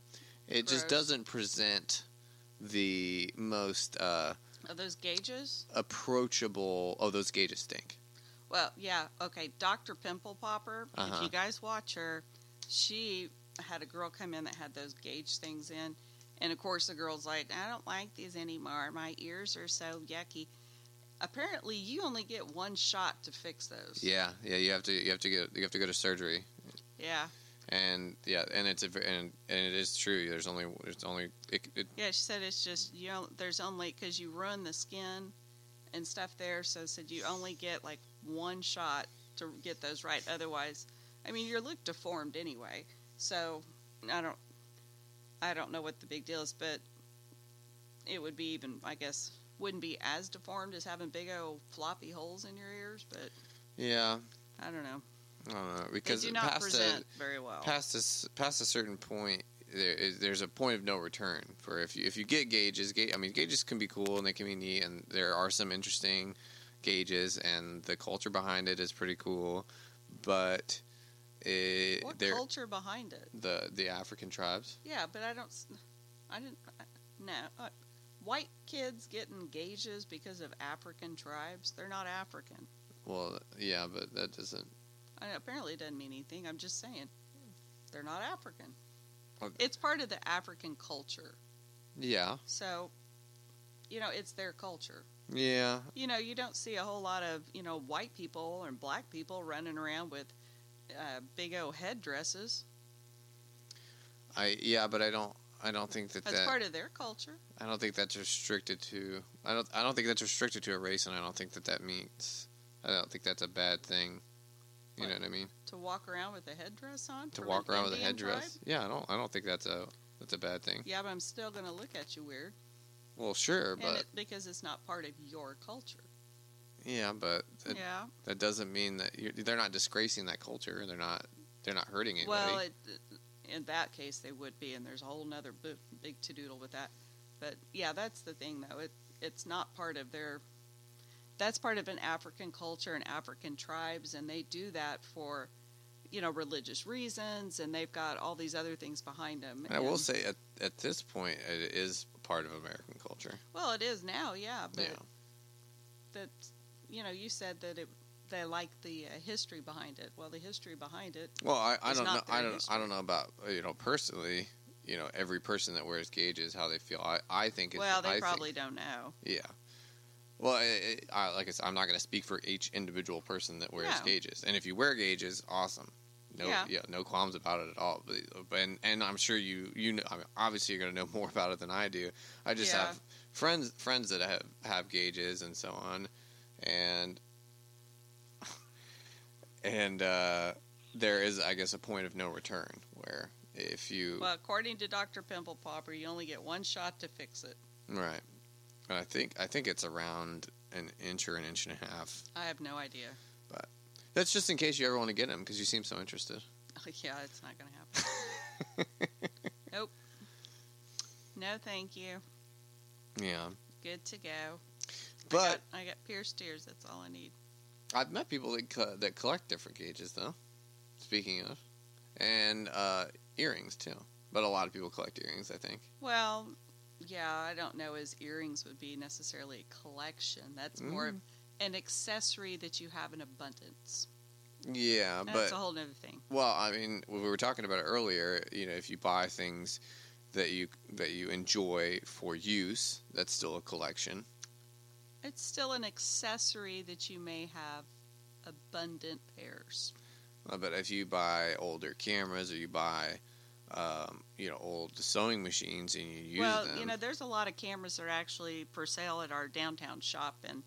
it just doesn't present the most uh, Are those gauges? approachable. Oh, those gauges stink. Well, yeah, okay. Dr. Pimple Popper, Uh-huh. you guys watch her, she had a girl come in that had those gauge things in. And of course, the girl's like, I don't like these anymore. My ears are so yucky. Apparently, you only get one shot to fix those. Yeah, yeah. You have to you have to get you have to go to surgery, Yeah. and yeah, and it's a and and it is true. There's only there's only it, it, Yeah, she said it's just, you know, there's only, because you ruin the skin and stuff there. So said you only get like one shot to get those right. Otherwise, I mean, your look deformed anyway. So I don't, I don't know what the big deal is, but it would be even, I guess, wouldn't be as deformed as having big old floppy holes in your ears. But yeah. I don't know. I don't know They because do not past present a very well. past a past a certain point. There is, there's a point of no return for if you if you get gauges. Ga- I mean, gauges can be cool and they can be neat, and there are some interesting gauges, and the culture behind it is pretty cool. But it, what culture behind it? the the African tribes. Yeah, but I don't. I didn't. I- No, uh, white kids getting gauges because of African tribes. They're not African. Well, yeah, but that doesn't. I, apparently, it doesn't mean anything. I'm just saying, they're not African. Well- It's part of the African culture. Yeah, So, you know, it's their culture. yeah. You know, you don't see a whole lot of you know white people and black people running around with uh, big old headdresses. I yeah, but I don't. I don't think that That's that. part of their culture. I don't think that's restricted to. I don't. I don't think that's restricted to a race, and I don't think that that means. I don't think that's a bad thing. You know What? what I mean? To walk around with a headdress on. To walk around with a headdress. tribe? Yeah, I don't. I don't think that's a. That's a bad thing. Yeah, but I'm still going to look at you weird. Well, sure, And but it, because it's not part of your culture. Yeah, but that, yeah. that doesn't mean that you're, they're not disgracing that culture. They're not. They're not hurting anybody. Well, it, in that case, they would be, and there's a whole other big, to doodle with that. But yeah, that's the thing, though. It it's not part of their. That's part of an African culture and African tribes, and they do that for, you know, religious reasons, and they've got all these other things behind them. And I will say at at this point, it is part of American culture. well, it is now, yeah, but yeah. that you know, you said that it they like the uh, history behind it. Well, the history behind it Well, I, I don't know. I don't. history. I don't know about you know personally. You know, every person that wears gauges, how they feel. I, I think. It's, Well, they I think- probably don't know. yeah. Well, it, it, I, like I said, I'm not going to speak for each individual person that wears No. gauges. And if you wear gauges, awesome. No, Yeah. no qualms about it at all. But, but and, and I'm sure you you know. I mean, obviously, you're going to know (laughs) more about it than I do. I just Yeah. have friends friends that have have gauges and so on, and and uh, there is, I guess, a point of no return where if you Well, according to Dr. Pimple Popper, you only get one shot to fix it. right, and I think I think it's around an inch or an inch and a half. I have no idea. But that's just in case you ever want to get them because you seem so interested. (laughs) yeah, it's not going to happen. (laughs) nope. No, thank you. Yeah, Good to go. But I got, I got pierced ears. That's all I need. I've met people that co- that collect different gauges though. Speaking of, and uh, earrings too. But a lot of people collect earrings. I think. Well, yeah, I don't know as earrings would be necessarily a collection. That's more of Mm. an accessory that you have in abundance. Yeah, That's but a whole other thing. well, I mean, we were talking about it earlier. You know, if you buy things that you that you enjoy for use, that's still a collection. It's still an accessory that you may have abundant pairs. Uh, but if you buy older cameras or you buy, um, you know, old sewing machines and you use well, them, you know, there's a lot of cameras that are actually for sale at our downtown shop, and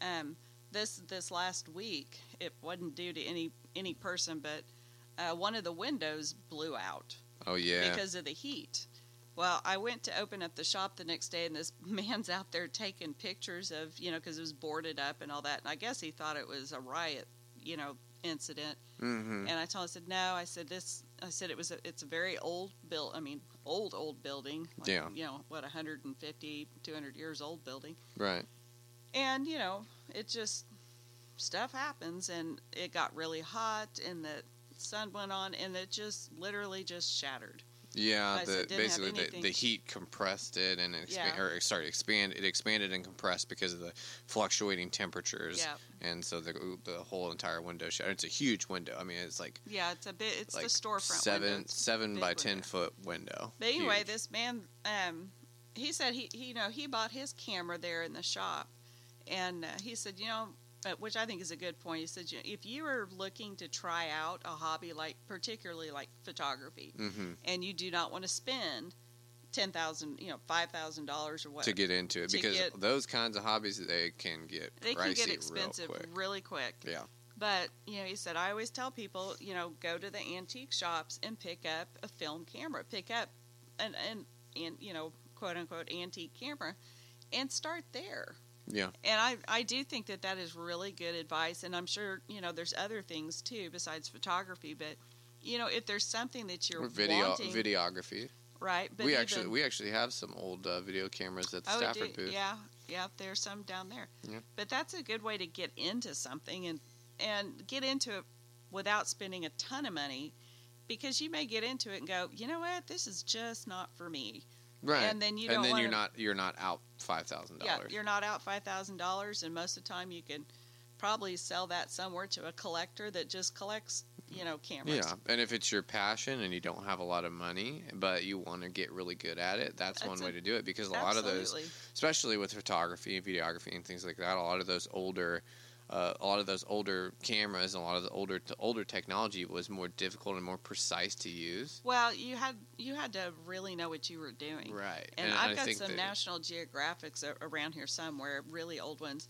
um, this this last week it wasn't due to any any person, but uh, one of the windows blew out oh yeah, because of the heat. Well, I went to open up the shop the next day, and this (laughs) man's out there taking pictures of, you know, because it was boarded up and all that. And I guess he thought it was a riot, you know, incident. hmm And I told him, I said, no. I said this. I said it was. A, it's a very old build. I mean, old old building. Like, Yeah. You know what, 150, 200 years old building. right, And you know, it just stuff happens, and it got really hot, and the sun went on, and it just literally just shattered. Yeah. The, said, didn't have basically, the, the heat compressed it and it expa- Yeah. or sorry, expand it expanded and compressed because of the fluctuating temperatures, Yeah. and so the the whole entire window. It's a huge window. I mean, it's like Yeah, it's a bit. It's like the storefront seven window. It's seven by ten foot window. But anyway, Huge. this man, um, he said he, he, you know, he bought his camera there in the shop, and uh, he said, you know, which I think is a good point. He said, you if you are looking to try out a hobby like, particularly like photography, hmm and you do not want to spend ten thousand, you know, five thousand dollars or what, to get into it because get- those kinds of hobbies they can get they can get expensive real quick. really quick. Yeah. But you know, he said I always tell people, you know, go to the antique shops and pick up a film camera, pick up an and an you know quote unquote antique camera, and start there. Yeah. And I I do think that that is really good advice, and I'm sure you know there's other things too besides photography, but you know if there's something that you're Or video wanting, videography. right? But we even- actually we actually have some old uh, video cameras at the Oh, Stafford do- booth. Yeah, yeah. There's some down there. Yeah. But that's a good way to get into something and and get into it without spending a ton of money, because you may get into it and go, you know what, this is just not for me. Right. And then you and then you're not you're not out five thousand Yeah, dollars. you're not out five thousand dollars, and most of the time you can probably sell that somewhere to a collector that just collects, you know, cameras. Yeah, and if it's your passion and you don't have a lot of money, but you want to get really good at it, that's, That's one a- way to do it. Because a lot of those, especially with photography and videography and things like that, a lot of those older, uh, a lot of those older cameras, and a lot of the older the older technology was more difficult and more precise to use. Well, you had you had to really know what you were doing. Right, And, I I've got some that- National Geographics around here somewhere, really old ones,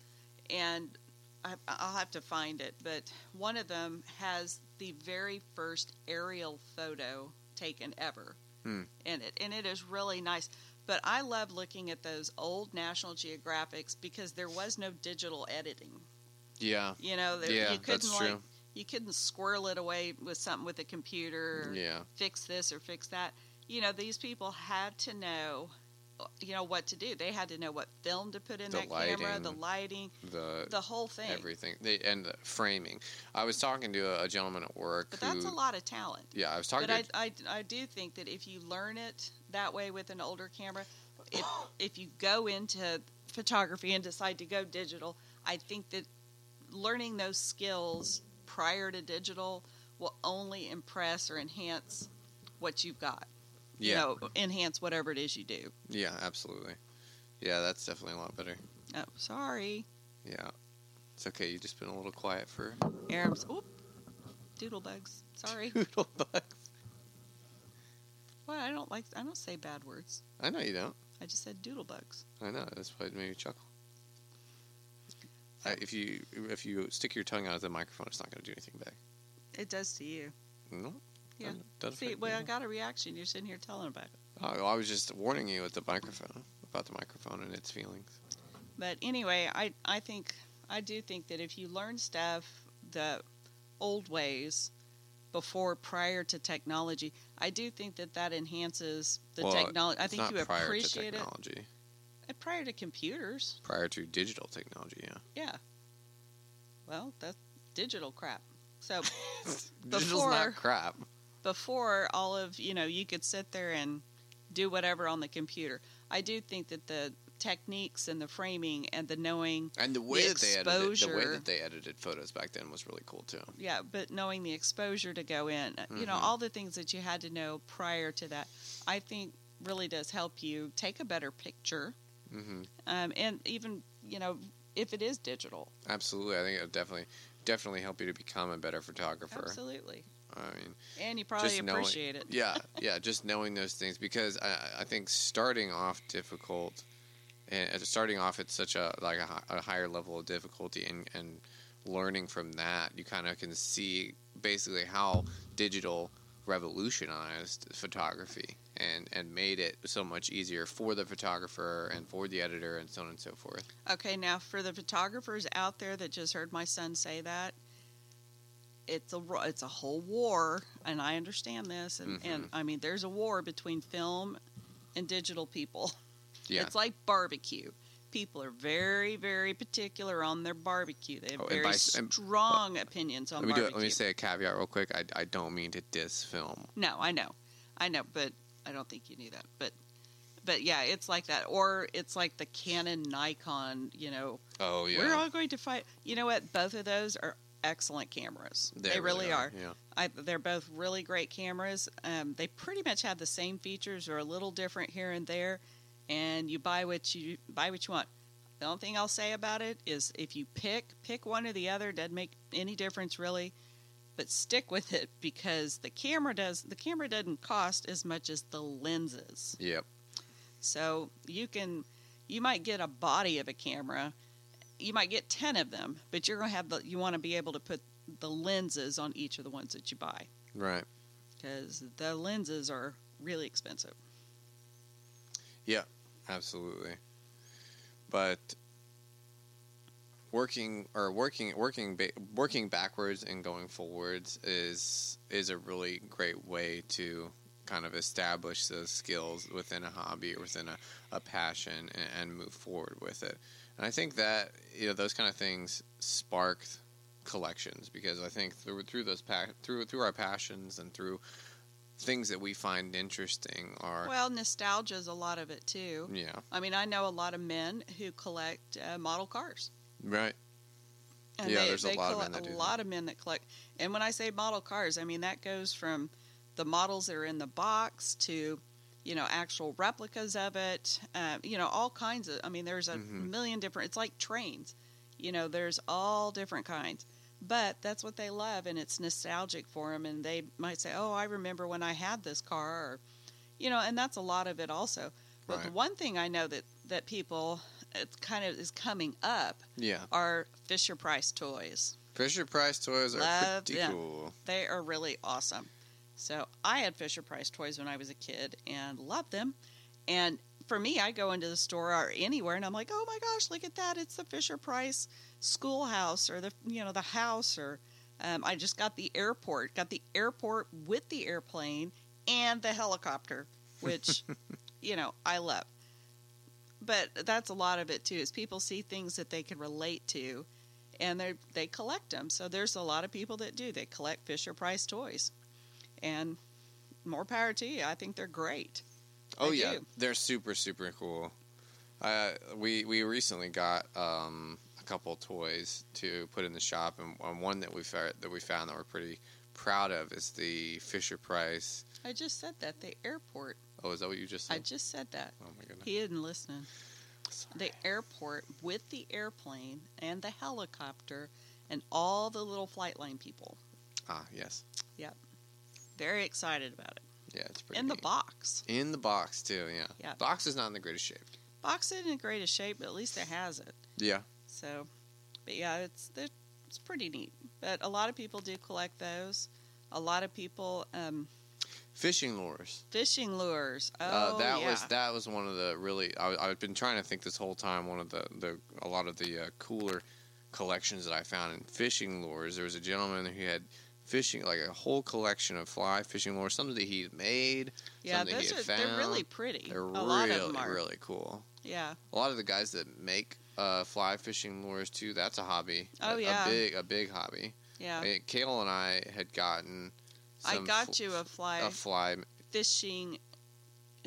and I, I'll have to find it. But one of them has the very first aerial photo taken ever Hmm. in it, and it is really nice. But I love looking at those old National Geographics because there was no digital editing. Yeah, You know, there, yeah, you couldn't like true. you couldn't squirrel it away with something with a computer. Or, Yeah, fix this or fix that. You know, these people had to know, you know, what to do. They had to know what film to put in The that camera, the lighting, lighting, the the whole thing. everything, they, and the framing. I was talking to a, a gentleman at work But who, that's a lot of talent. yeah, I was talking But to I, I, I do think that if you learn it that way with an older camera, if, if you go into photography and decide to go digital, I think that learning those skills prior to digital will only impress or enhance what you've got. yeah, You know, enhance whatever it is you do. yeah, absolutely. Yeah, that's definitely a lot better. Oh, sorry. Yeah. It's okay. You've just been a little quiet for Aram's. Oop. Doodlebugs. Sorry. (laughs) doodlebugs. Well, I don't like. I don't say bad words. I know you don't. I just said doodlebugs. I know. That's why it made me chuckle. I, if you if you stick your tongue out of the microphone, it's not going to do anything back. It does to you. No. Yeah. doesn't- doesn't See, well, I got a reaction. You're sitting here telling about it. Oh, I was just warning you with the microphone about the microphone and its feelings. But anyway, I I think I do think that if you learn stuff the old ways before prior to technology, I do think that that enhances the Well, technology. I think you appreciate it technology. Uh, prior to computers. Prior to digital technology, yeah. Well, that's digital crap. So (laughs) Before- not crap. before all of you know you could sit there and do whatever on the computer i do think that the techniques and the framing and the knowing And the way the that they edited the way that they edited photos back then was really cool too. yeah but knowing the exposure to go in you know Mhm. all the things that you had to know prior to that i think really does help you take a better picture hmm um, and even you know if it is digital Absolutely, I think it'll definitely definitely help you to become a better photographer. Absolutely. I mean, And you probably Just knowing- appreciate it. yeah, (laughs) yeah, just knowing those things because I, I think starting off difficult and and starting off at such a like a, a higher level of difficulty and, and learning from that, you kind of can see basically how digital revolutionized photography and and made it so much easier for the photographer and for the editor and so on and so forth. Okay, now for the photographers out there that just heard my son say that, it's a it's a whole war, and I understand this, and, and Mhm. I mean there's a war between film and digital people. Yeah. It's like barbecue. People are very, very particular on their barbecue. They have Oh, very by and- strong opinions on let me do barbecue. it. Let me say a caveat real quick. I, I don't mean to diss film. No, I know, I know, but I don't think you knew that. But, but yeah, it's like that, or it's like the Canon, Nikon. You know, Oh yeah, we're all going to fight. You know what? Both of those are excellent cameras. They, really are. Yeah. I, they're both really great cameras. Um, they pretty much have the same features, or a little different here and there. And you buy what you buy what you want. The only thing I'll say about it is if you pick pick one or the other, doesn't make any difference really. But stick with it because the camera does the camera doesn't cost as much as the lenses. Yep. So you can you might get a body of a camera, you might get ten of them, but you're gonna have the you want to be able to put the lenses on each of the ones that you buy Right. because the lenses are really expensive. Yeah, absolutely. But working or working working ba- working backwards and going forwards is is a really great way to kind of establish those skills within a hobby or within a, a passion and, and move forward with it. And I think that you know those kind of things spark collections because I think through through those pa- through through our passions and through things that we find interesting are Well, nostalgia is a lot of it too. yeah I mean, I know a lot of men who collect uh, model cars. Right And Yeah, they, there's a lot of men that do. a do lot of men that collect. And when I say model cars, I mean that goes from the models that are in the box to, you know, actual replicas of it. Uh, you know, all kinds of. I mean, there's a Mhm. million different. It's like trains. You know, there's all different kinds. But that's what they love, and it's nostalgic for them. And they might say, "Oh, I remember when I had this car," or, you know, and that's a lot of it also. But the one thing I know that that people, it's kind of is coming up yeah are Fisher Price toys. Fisher Price toys are Love pretty them. cool. They are really awesome. So I had Fisher Price toys when I was a kid and loved them. And for me, I go into the store or anywhere and I'm like, oh my gosh, look at that! It's the Fisher Price schoolhouse or the you know the house or um, I just got the airport, got the airport with the airplane and the helicopter, which (laughs) you know I love. But that's a lot of it too. Is people see things that they can relate to, and they they collect them. So there's a lot of people that do. They collect Fisher Price toys, and more power to you. I think they're great. Oh I yeah, do. they're super super cool. Uh, we we recently got um, a couple toys to put in the shop, and, and one that we found that we found that we're pretty proud of is the Fisher Price. I just said that the airport. Oh, is that what you just said? I just said that. oh my goodness. He isn't listening. Sorry. The airport with the airplane and the helicopter and all the little flight line people. Ah, yes. Yep. Very excited about it. Yeah, it's pretty. In the box. In the box too. Yeah. Yeah. Box is not in the greatest shape. Box isn't in the greatest shape, but at least it has it. Yeah. So, but yeah, it's it's pretty neat. But a lot of people do collect those. A lot of people um, Fishing lures. fishing lures. Oh, uh, that yeah. was that was one of the really. I, I've been trying to think this whole time. One of the, the a lot of the uh, cooler collections that I found in fishing lures. There was a gentleman who had fishing like a whole collection of fly fishing lures. Some that he had made. yeah. something he Those had are they're really pretty. They're a lot really of them are. really cool. Yeah. A lot of the guys that make uh, fly fishing lures too. That's a hobby. Oh, a, yeah. a big a big hobby. Yeah. I, Kale and I had gotten. I got fl- you a fly a fly. fishing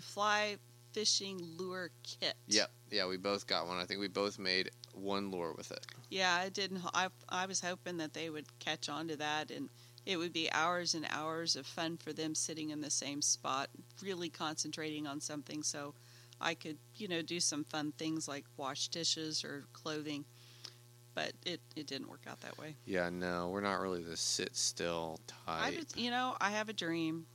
fly fishing lure kit. Yep. Yeah, we both got one. I think we both made one lure with it. Yeah, I didn't. I I was hoping that they would catch on to that, and it would be hours and hours of fun for them sitting in the same spot, really concentrating on something. So I could, you know, do some fun things like wash dishes or clothing. But it, it didn't work out that way. Yeah, no, we're not really the sit still I type. just, you know, I have a dream.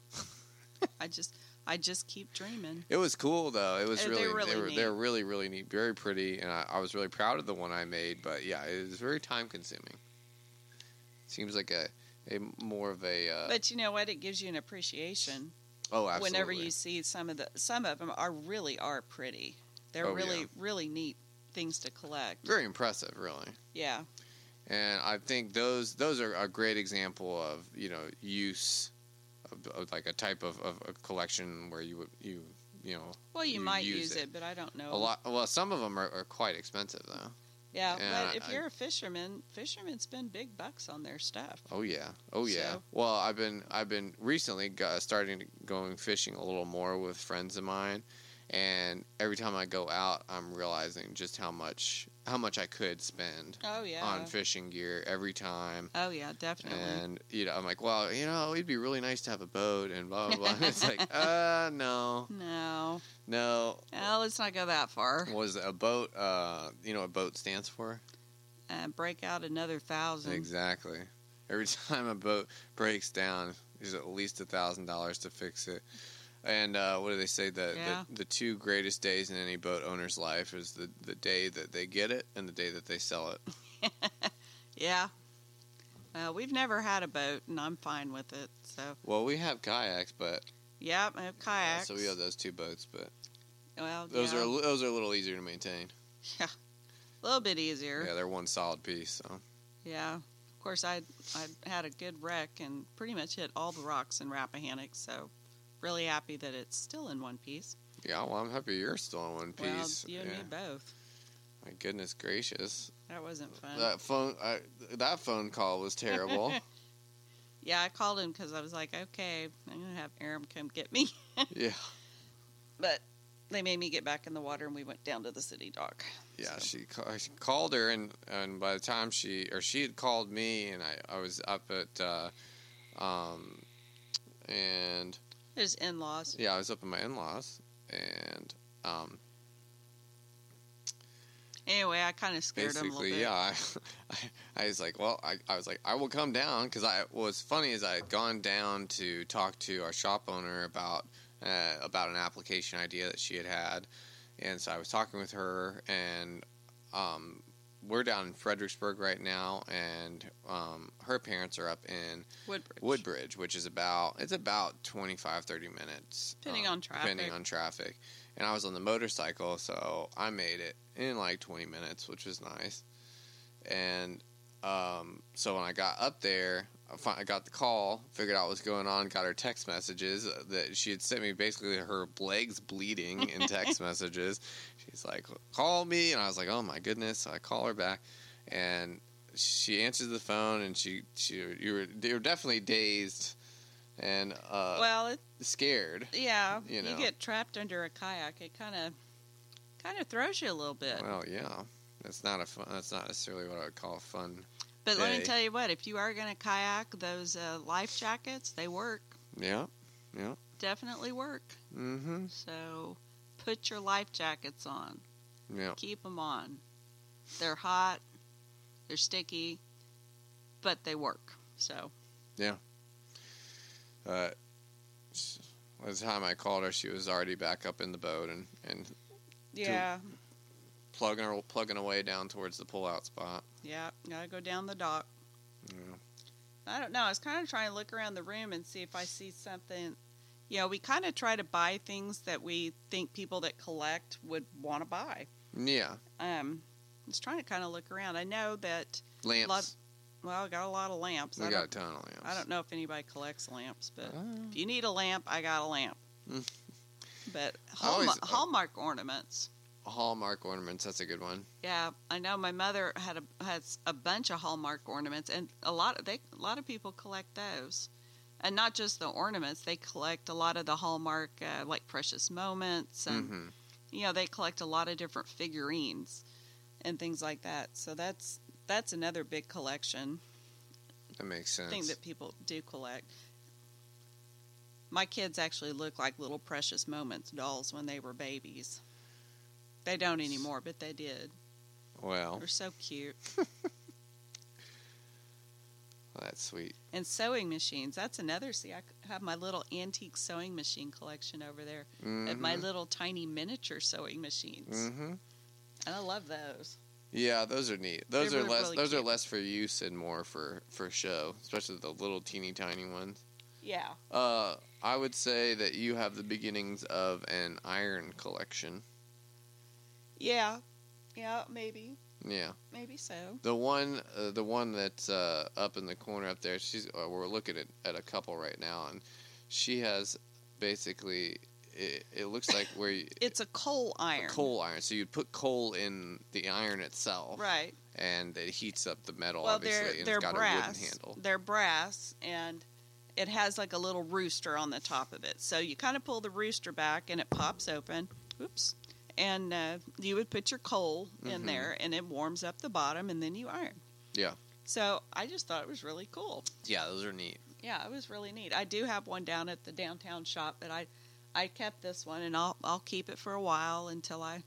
(laughs) I just I just keep dreaming. It was cool though. It was really, they're really they were neat. they're really really neat, very pretty, and I, I was really proud of the one I made. But yeah, it was very time consuming. Seems like a, a more of a uh, But you know what? It gives you an appreciation oh absolutely. whenever you see some of the some of them are really are pretty. They're Oh, really yeah. really neat things to collect. very impressive, really. Yeah. And I think those those are a great example of you know use of, of like a type of, of a collection where you would you you know Well, you, You might use use it. it. but I don't know. a lot. Well, some of them are, are quite expensive though. Yeah, And but if I- you're a fisherman, fishermen spend big bucks on their stuff. Oh yeah, oh yeah. So- Well, I've been I've been recently got, starting to going fishing a little more with friends of mine, and every time I go out, I'm realizing just how much how much I could spend Oh yeah. on fishing gear every time. oh yeah, definitely. And you know, I'm like, well, you know, it'd be really nice to have a boat and blah blah blah. It's like, (laughs) uh, no, no, no. well, let's not go that far. It, a boat? Uh, you know what boat stands for? And break out another thousand. Exactly. Every (laughs) time a boat breaks down, there's at least a thousand dollars to fix it. And uh, what do they say? The, Yeah. the the two greatest days in any boat owner's life is the the day that they get it and the day that they sell it. (laughs) Yeah. Well, we've never had a boat, and I'm fine with it. So Well, we have kayaks, but yeah, I have kayaks. so we have those two boats, but well, those yeah, are those are a little easier to maintain. (laughs) Yeah, a little bit easier. Yeah, they're one solid piece. So Yeah. Of course, I I had a good wreck and pretty much hit all the rocks in Rappahannock. So really happy that it's still in one piece. yeah, well, I'm happy you're still in one piece. Well, you and yeah. me both. My goodness gracious, That wasn't fun. that phone I, that phone call was terrible. (laughs) yeah, I called him because I was like, okay, I'm gonna have Aram come get me. (laughs) yeah. but they made me get back in the water, and we went down to the city dock. Yeah, So- she, ca- she called her, and, and by the time she or she had called me, and I, I was up at, uh, um, and His in-laws. yeah, I was up at my in laws, and um, Anyway, I kind of scared him a little basically, bit. yeah, (laughs) I, I, I was like, well, I, I was like, I will come down because I what was funny is I had gone down to talk to our shop owner about uh, about an application idea that she had had, and so I was talking with her, and um, we're down in Fredericksburg right now, and um, her parents are up in Woodbridge. Woodbridge, which is about it's about 25, 30 minutes, Depending um, on traffic. Depending on traffic, and I was on the motorcycle, so I made it in like twenty minutes, which was nice. And um, so when I got up there, I, got the call, figured out what's going on, got her text messages uh, that she had sent me. Basically, her legs bleeding in text (laughs) messages. She's like, "Call me," and I was like, "Oh my goodness!" So I call her back, and she answers the phone, and she she you were you were definitely dazed and uh, well, it, scared. yeah, you know. you, get trapped under a kayak. It kind of kind of throws you a little bit. Well, yeah, that's not a fun. That's not necessarily what I would call fun. But let me tell you what: if you are going to kayak, those uh, life jackets they work. Yeah, yeah. Definitely work. Mm-hmm. So put your life jackets on. Yeah. Keep them on. They're hot. They're sticky, but they work. So Yeah. Uh, by the time I called her, she was already back up in the boat and and yeah, plugging her plugging away down towards the pullout spot. Yeah, gotta go down the dock. Yeah. I don't know. I was kind of trying to look around the room and see if I see something. You know, we kind of try to buy things that we think people that collect would want to buy. Yeah. Um, I was trying to kind of look around. I know that. Lamps. Lot- Well, I got a lot of lamps. we I, got a ton of lamps. I don't know if anybody collects lamps, but Uh, if you need a lamp, I got a lamp. (laughs) But always- Hallmark, Hallmark ornaments. Hallmark ornaments. That's a good one. Yeah, I know. My mother had a has a bunch of Hallmark ornaments, and a lot of they a lot of people collect those, and not just the ornaments. They collect a lot of the Hallmark uh, like precious moments, and hmm you know they collect a lot of different figurines and things like that. So that's that's another big collection That makes sense. thing that people do collect. My kids actually look like little precious moments dolls when they were babies. They don't anymore, but they did. Well, They're so cute. (laughs) well, that's sweet. And sewing machines. That's another. See, I have my little antique sewing machine collection over there. and my little tiny miniature sewing machines. Mm-hmm. And I love those. Yeah, those are neat. Those They're are really, less. really those are less for use and more for for show, especially the little teeny tiny ones. Yeah. Uh, I would say that you have the beginnings of an iron collection. Yeah. Yeah, maybe. Yeah, Maybe so. the one, uh, the one that's uh, up in the corner up there. She's. Uh, we're looking at, at a couple right now, and she has basically. It, it looks like where you, (laughs) It's a coal iron. a coal iron. So you'd put coal in the iron itself, Right. and it heats up the metal. Well, obviously, they're and they're it's got a brass. They're brass, and it has like a little rooster on the top of it. So you kind of pull the rooster back, and it pops open. Oops. And uh, you would put your coal in Mhm. there, and it warms up the bottom, and then you iron. Yeah. So I just thought it was really cool. Yeah, those are neat. Yeah, it was really neat. I do have one down at the downtown shop, but I, I kept this one, and I'll I'll keep it for a while until I,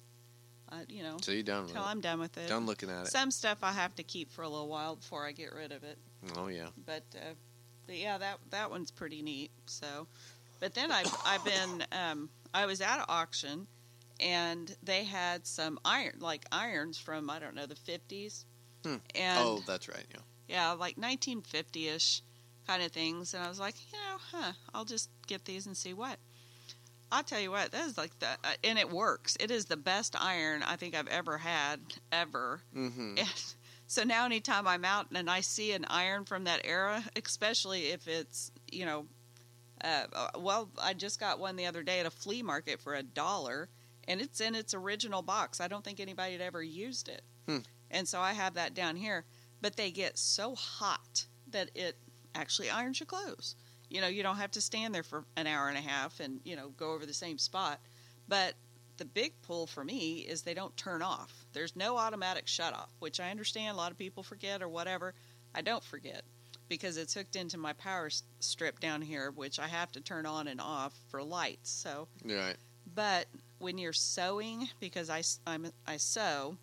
I you know, So you done until? I'm done with it. Done looking at it. Some stuff I have to keep for a little while before I get rid of it. Oh yeah. But, uh, but yeah, that that one's pretty neat. So, but then I've I've been um, I was at an auction, and they had some iron like irons from I don't know the fifties, Hmm. and oh, that's right. Yeah. yeah, like 1950 ish kind of things. And I was like, you know, huh, I'll just get these and see what. I'll tell you what, that is like the, uh, and it works. It is the best iron I think I've ever had, ever. Mm-hmm. And so now, anytime I'm out and I see an iron from that era, especially if it's, you know, uh, uh, well, I just got one the other day at a flea market for a dollar, and it's in its original box. I don't think anybody had ever used it. Hmm. And so I have that down here. But they get so hot that it actually irons your clothes. You know, you don't have to stand there for an hour and a half and, you know, go over the same spot. But the big pull for me is they don't turn off. There's no automatic shut off, which I understand a lot of people forget or whatever. I don't forget because it's hooked into my power strip down here, which I have to turn on and off for lights. So, Right. but when you're sewing, because I, I'm, I sew,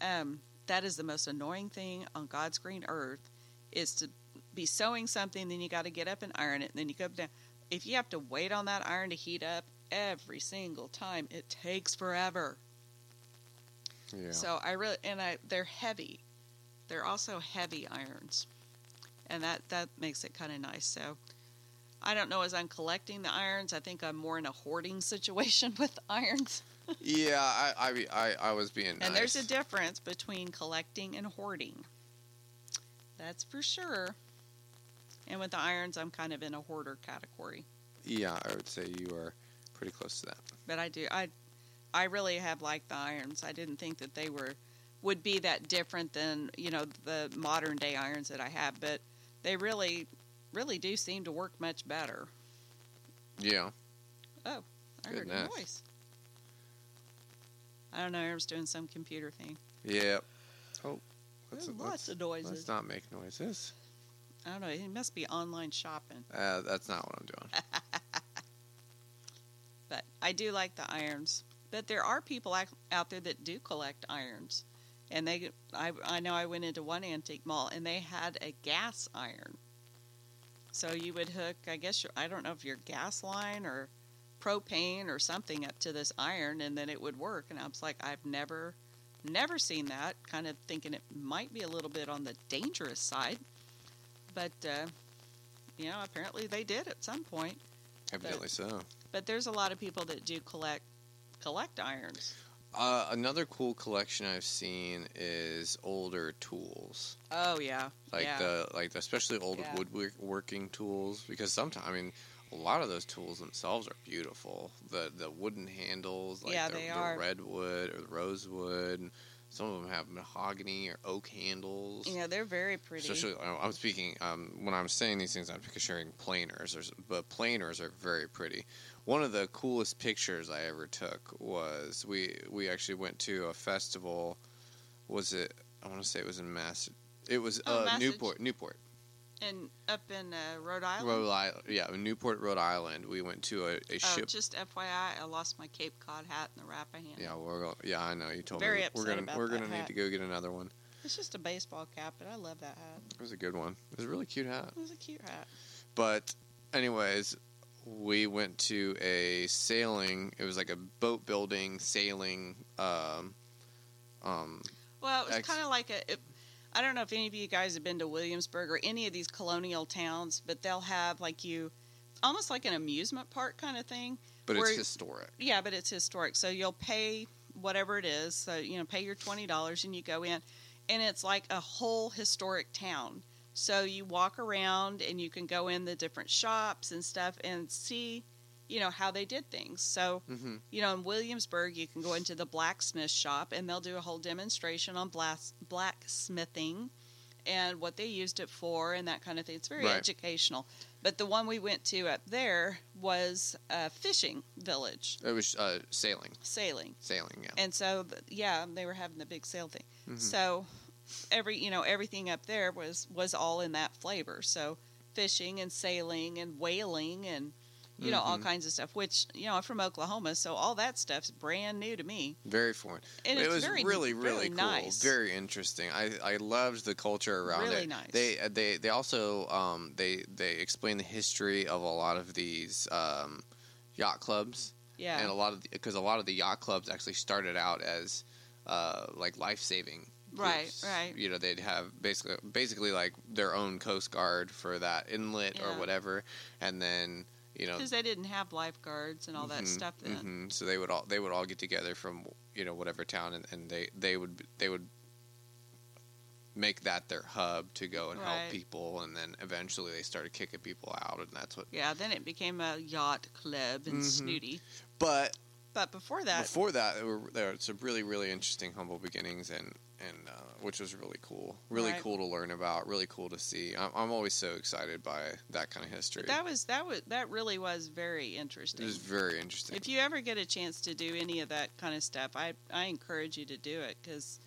um, that is the most annoying thing on God's green earth is to be sewing something, then you got to get up and iron it, and then you go down. If you have to wait on that iron to heat up every single time, it takes forever. Yeah. So I really and I they're heavy. They're also heavy irons, and that that makes it kind of nice. So I don't know as I'm collecting the irons. I think I'm more in a hoarding (laughs) situation with irons. yeah. I, I I I was being. And there's a difference between collecting and hoarding. That's for sure. And with the irons, I'm kind of in a hoarder category. Yeah, I would say you are pretty close to that. But I do I I really have liked the irons. I didn't think that they were would be that different than, you know, the modern day irons that I have, but they really really do seem to work much better. Yeah. Oh, I heard a Goodness. noise. I don't know, I was doing some computer thing. Yeah. Oh. There's let's- lots let's- of noises. Let's not make noises. I don't know, it must be online shopping. Uh, that's not what I'm doing. (laughs) But I do like the irons. But there are people out there that do collect irons, and they. I I know I went into one antique mall and they had a gas iron. So you would hook, I guess your, I don't know if your gas line or propane or something up to this iron, and then it would work. And I was like, I've never, never seen that. Kind of thinking it might be a little bit on the dangerous side, but uh, you know, apparently they did at some point. Evidently so. But there's a lot of people that do collect collect irons. Uh, another cool collection I've seen is older tools, Oh yeah, like yeah. the like the, especially old Yeah. woodworking tools, because sometimes I mean a lot of those tools themselves are beautiful. The the wooden handles, like Yeah, the, they the are. redwood or the rosewood. Some of them have mahogany or oak handles. yeah, they're very pretty. Especially, I'm speaking um, when I'm saying these things. I'm picturing planers, but planers are very pretty. One of the coolest pictures I ever took was we we actually went to a festival. Was it? I want to say it was in Mass. It was Oh, uh, Newport. Newport. And up in uh, Rhode Island. Rhode Island, yeah, Newport, Rhode Island. We went to a, a oh, ship. just FYI, I lost my Cape Cod hat in the Rappahannock. Yeah, we're go- yeah, I know. You told Very me upset we're gonna about we're that gonna need hat. to go get another one. It's just a baseball cap, but I love that hat. It was a good one. It was a really cute hat. It was a cute hat. But anyways, we went to a sailing. It was like a boat building sailing. Um, um, Well, it was Ex- kind of like a. It, I don't know if any of you guys have been to Williamsburg or any of these colonial towns, but they'll have like you, almost like an amusement park kind of thing. but it's historic. Yeah, but it's historic. So you'll pay whatever it is. So, you know, pay your $20 and you go in. And it's like a whole historic town. So you walk around and you can go in the different shops and stuff and see, you know, how they did things. So, hmm you know, in Williamsburg, you can go into the blacksmith shop and they'll do a whole demonstration on blas- blacksmithing and what they used it for and that kind of thing. It's very Right. educational. But the one we went to up there was a fishing village, It was uh, sailing, sailing. sailing. Yeah. And so, yeah, they were having the big sail thing. Mhm. So, every you know everything up there was was all in that flavor. So, fishing and sailing and whaling and you know all Mhm. kinds of stuff. Which you know I'm from Oklahoma, so all that stuff's brand new to me. Very foreign. And it was very, really, really cool. nice. Very interesting. I, I loved the culture around Really it. nice. They uh, they they also um they they explain the history of a lot of these um yacht clubs yeah, and a lot of because a lot of the yacht clubs actually started out as uh like life saving. Right, right. You know, they'd have basically basically like their own coast guard for that inlet or whatever, and then you know because they didn't have lifeguards and all that Mhm, stuff then. mhm. So they would all they would all get together from you know whatever town, and, and they they would they would make that their hub to go and Right. help people, and then eventually they started kicking people out, and that's what. Yeah, then it became a yacht club and Mhm. snooty. But But before that, before that, there were, there were some really really interesting humble beginnings, and and uh, which was really cool, really Right. cool to learn about, really cool to see. I'm, I'm always so excited by that kind of history. that was that was that really was very interesting. it was very interesting. If you ever get a chance to do any of that kind of stuff, I I encourage you to do it because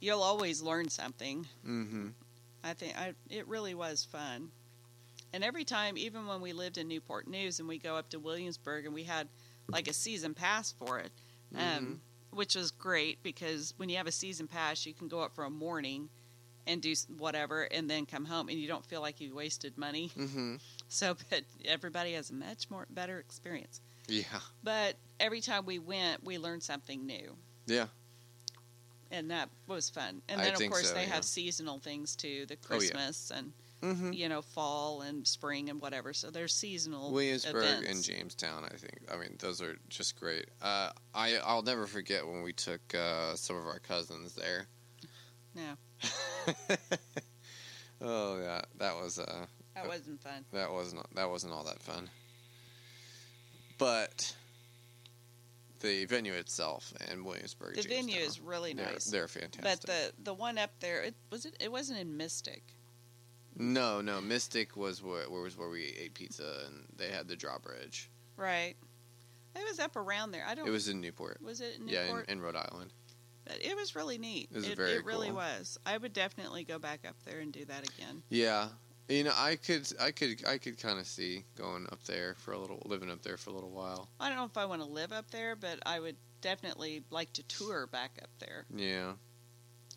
you'll always learn something. mm-hmm. I think I it really was fun. And every time, even when we lived in Newport News and we go up to Williamsburg and we had like a season pass for it, um, which was great because when you have a season pass, you can go up for a morning and do whatever and then come home and you don't feel like you wasted money. Mm-hmm. (laughs) So, but everybody has a much more better experience. Yeah. But every time we went, we learned something new. Yeah. And that was fun. And I then, of course, so, they yeah. have seasonal things too the Oh, yeah. Christmas and Mm-hmm. you know, fall and spring and whatever. So there's seasonal Williamsburg events. and Jamestown, I think. I mean, those are just great. Uh, I I'll never forget when we took uh, some of our cousins there. Yeah, (laughs) oh yeah, that was uh, that wasn't fun. that wasn't that wasn't all that fun. But the venue itself in Williamsburg, The venue is really they're, nice. They're fantastic. But the the one up there, it was it. It wasn't in Mystic, no, no, Mystic was where, where was where we ate pizza and they had the drawbridge. right? It was up around there. I don't. It was in Newport. Was it in Yeah, in, in Rhode Island. But it was really neat. It was it, very it really cool. was. I would definitely go back up there and do that again. Yeah, you know, I could, I could, I could kind of see going up there for a little, living up there for a little while. I don't know if I want to live up there, but I would definitely like to tour back up there. Yeah,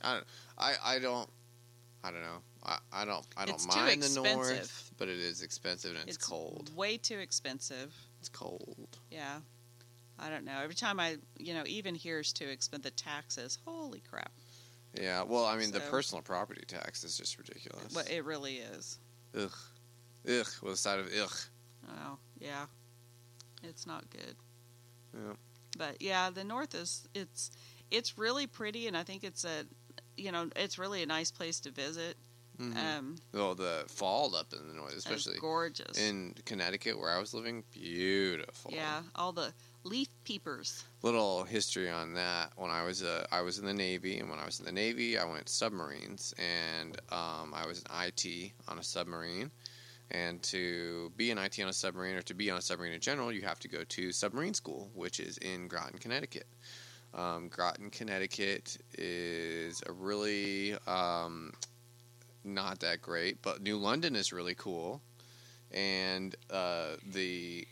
I, I, I don't, I don't know. I, I don't, I don't It's mind the north, but it is expensive and it's, cold. Way too expensive. It's cold. Yeah. I don't know. Every time I, you know, even here is too expensive. The taxes, holy crap! Yeah. Well, I mean, the personal property tax is just ridiculous. Well, it really is. ugh, ugh, with a side of ugh. Oh, yeah, it's not good. Yeah. But yeah, the north is it's it's really pretty, and I think it's a, you know, it's really a nice place to visit. Mhm. Um, well, the fall up in the north, especially gorgeous. in Connecticut where I was living, beautiful. yeah, all the leaf peepers. little history on that. When I was uh, I was in the Navy, and when I was in the Navy, I went submarines, and um, I was an IT on a submarine. And to be an IT on a submarine, or to be on a submarine in general, you have to go to submarine school, which is in Groton, Connecticut. Um, Groton, Connecticut is a really um, not that great, but New London is really cool, and uh, the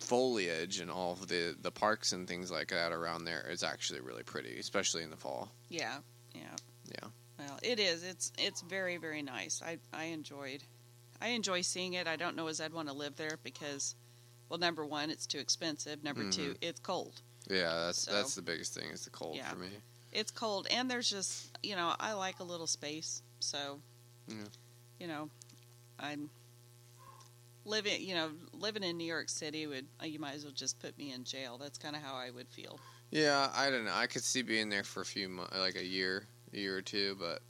foliage and all of the the parks and things like that around there is actually really pretty, especially in the fall. Yeah, yeah, Yeah. Well, it is. It's it's very very nice. I I enjoyed, I enjoy seeing it. I don't know as I'd want to live there because, well, number one, it's too expensive. Number two, it's cold. Yeah, that's So- that's the biggest thing is the cold Yeah. for me. It's cold, and there's just you know I like a little space, so Yeah. you know I'm living. You know, living in New York City would you might as well just put me in jail. That's kind of how I would feel. Yeah, I don't know. I could see being there for a few months, like a year, a year or two, but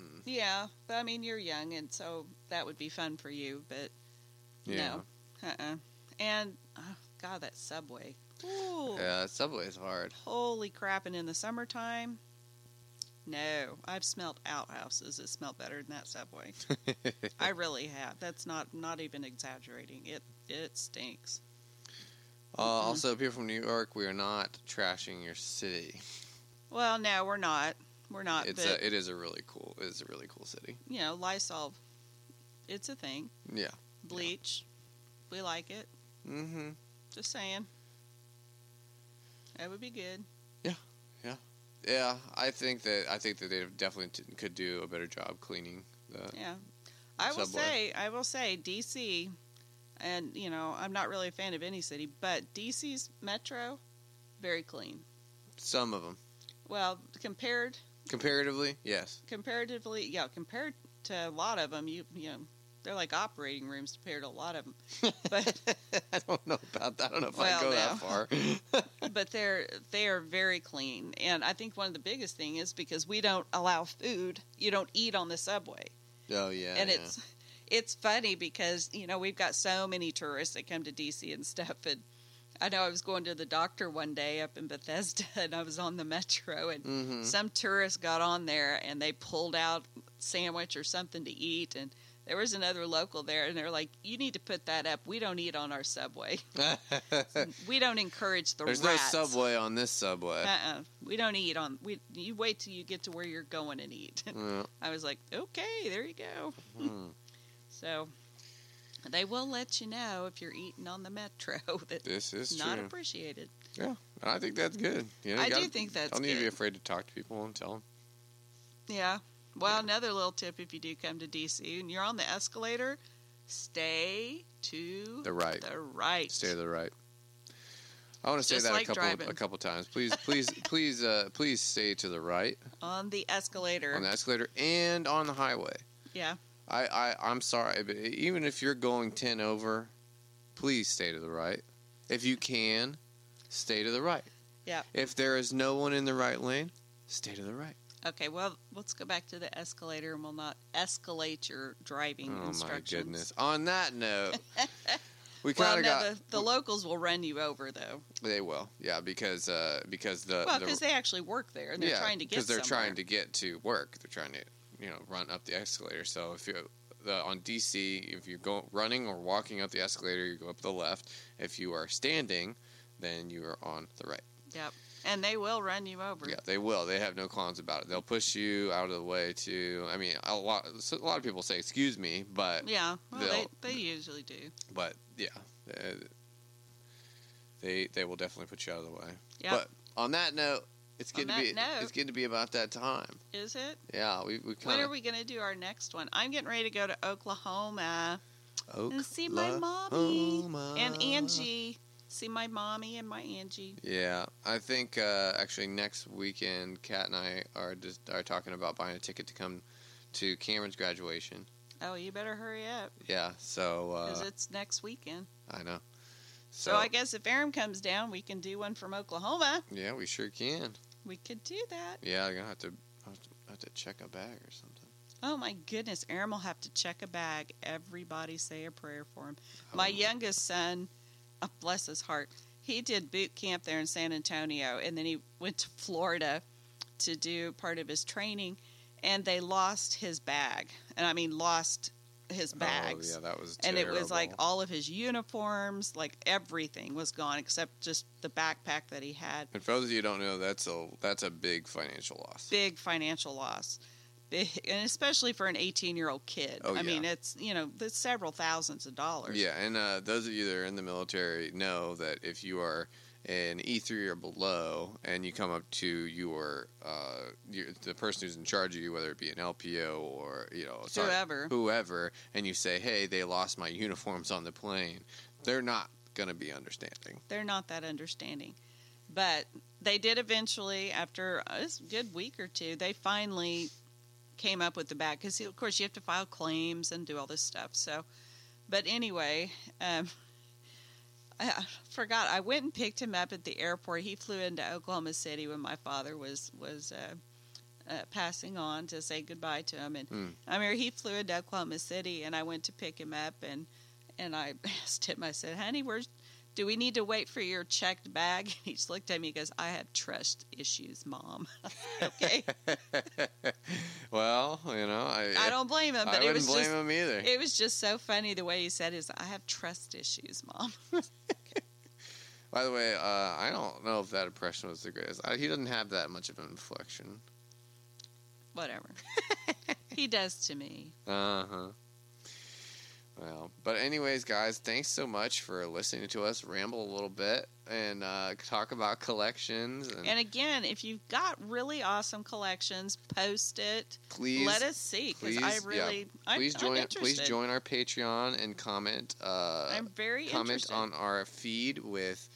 mm, Yeah, but I mean you're young, and so that would be fun for you. But yeah, no, uh-uh. And oh, God, that subway. Ooh, yeah, Subway is hard. holy crap! And in the summertime, no, I've smelled outhouses that smell better than that subway. (laughs) I really have. That's not not even exaggerating. It it stinks. Uh, also, people from New York, we are not trashing your city. Well, no, we're not. We're not. It's but a, it is a really cool, it is a really cool city. you know, Lysol, it's a thing. Yeah. Bleach, we like it. Mm-hmm. Just saying. That would be good. Yeah, I think that I think that they definitely t- could do a better job cleaning the. Yeah. I will Subway. say, I will say, DC, and you know, I'm not really a fan of any city, but DC's metro, very clean. Some of them, Well, compared comparatively, yes. comparatively, yeah, compared to a lot of them, you you know, they're like operating rooms compared to a lot of them. But (laughs) I don't know about that. I don't know if Well, I go no. that far. (laughs) but they're they are very clean, and I think one of the biggest thing is because we don't allow food. You don't eat on the subway. oh yeah, and yeah. it's it's funny because you know we've got so many tourists that come to DC and stuff. And I know I was going to the doctor one day up in Bethesda, (laughs) and I was on the metro, and Mhm. some tourists got on there and they pulled out sandwich or something to eat, and there was another local there, and they're like, "You need to put that up. We don't eat on our subway. (laughs) we don't encourage the There's rats. no subway on this subway. Uh-uh. We don't eat on. We you wait till you get to where you're going and eat. (laughs) Yeah. I was like, okay, there you go. Hmm. (laughs) So they will let you know if you're eating on the metro that This is not true. appreciated. Yeah, I think that's good. You know, I you do gotta- think that's Don't need to be afraid to talk to people and tell them. Yeah. Well, another little tip if you do come to DC and you're on the escalator, stay to The right. the right. Stay to the right. I want to say Just that like a couple driving. a couple times. Please, (laughs) please, please, uh, please stay to the right on the escalator. on the escalator and on the highway. yeah. I, I, I'm sorry, but even if you're going ten over, please stay to the right. If you can, stay to the right. Yeah. If there is no one in the right lane, stay to the right. Okay, well, let's go back to the escalator and we'll not escalate your driving Oh my goodness! On that note, (laughs) we Well, kind no, of got. the, the locals will run you over though. They will, yeah, because uh, because the Well, because they actually work there and they're yeah, trying to get because they're somewhere. trying to get to work. They're trying to you know run up the escalator. So if you the, on DC, if you're going running or walking up the escalator, you go up the left. If you are standing, then you are on the right. Yep. And they will run you over. Yeah, they will. They have no qualms about it. They'll push you out of the way too. I mean, a lot. A lot of people say "excuse me," but Yeah, well, they, They'll- usually do. but yeah, uh, they they will definitely put you out of the way. Yeah. But on that note, it's getting to be note- it's getting to be about that time. Is it? Yeah, we we kind When are we going to do our next one? I'm getting ready to go to Oklahoma and see my mommy and Angie. See my mommy and my Angie. Yeah, I think uh, actually next weekend, Kat and I are just are talking about buying a ticket to come to Cameron's graduation. Oh, you better hurry up Yeah, so because uh, it's next weekend. I know. So, I guess if Aaron comes down, we can do one from Oklahoma. yeah, we sure can. We could do that. Yeah, I'm gonna have to I'll have to, have to check a bag or something. Oh my goodness, Aaron will have to check a bag. Everybody say a prayer for him. My Oh. youngest son, oh, bless his heart, he did boot camp there in San Antonio, and then he went to Florida to do part of his training, and they lost his bag, and I mean lost his bags. Oh, yeah, that was And it was like all of his uniforms, like everything was gone except just the backpack that he had. And for those of you who don't know, that's a that's a big financial loss. Big financial loss. Big, and especially for an 18 year old kid. Oh, I mean, it's you know, there's several thousands of dollars. Yeah, and uh, those of you that are in the military know that if you are an E3 or below, and you come up to your, uh, your the person who's in charge of you, whether it be an LPO or you know sorry, Whoever. whoever, and you say, "Hey, they lost my (laughs) uniforms on the plane," they're not going to be understanding. they're not that understanding. But they did eventually, after a good week or two, they finally came up with the bag because, of course, you have to file claims and do all this stuff. So, but anyway, um, I forgot. I went and picked him up at the airport. He flew into Oklahoma City when my father was was. Uh, uh, passing on to say goodbye to him, and Hmm. I mean, he flew into Oklahoma City, and I went to pick him up, and and I (laughs) asked him. I said, "Honey, where's do we need to wait for your checked bag? (laughs) He just looked at me and goes, I have trust issues, Mom. (laughs) okay. (laughs) well, you know, I, I don't blame him, I but it wouldn't was blame just him either. it was just so funny the way he said is I have trust issues, Mom. By the way, uh, I don't know if that impression was the greatest. I, he doesn't have that much of an inflection. Whatever. he does to me. Uh huh. Well, but anyways, guys, thanks so much for listening to us ramble a little bit and uh, talk about collections. And, And again, if you've got really awesome collections, post it. please, Let us see because I please, yeah, really I'm, please I'm join. interested. please join our Patreon and comment. Uh, I'm very comment interested. on our feed with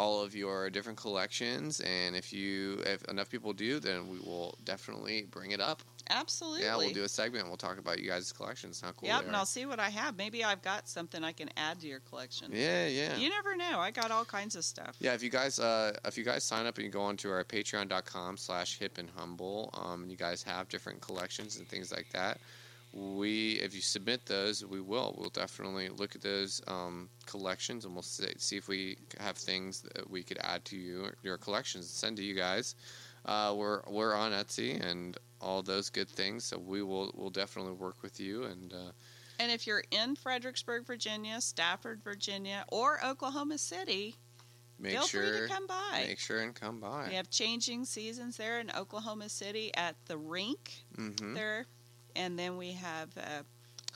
all of your different collections, and if you if enough people do, then we will definitely bring it up. Absolutely. Yeah, we'll do a segment. We'll talk about you guys' collections. How cool Yep, and. I'll see what I have. Maybe I've got something I can add to your collection. Yeah, yeah. You never know. I got all kinds of stuff. Yeah, if you guys uh, if you guys sign up and you go onto our patreon.com slash hip and humble, um, you guys have different collections and things like that. We if you submit those, we will. We'll definitely look at those um, collections and we'll see, see if we have things that we could add to you your collections and send to you guys. Uh, we're we're on Etsy and all those good things, so we will we'll definitely work with you and uh, And if you're in Fredericksburg, Virginia, Stafford, Virginia, or Oklahoma City, make feel sure free to come by. make sure and come by. We have changing seasons there in Oklahoma City at the rink hmm there. And then we have uh,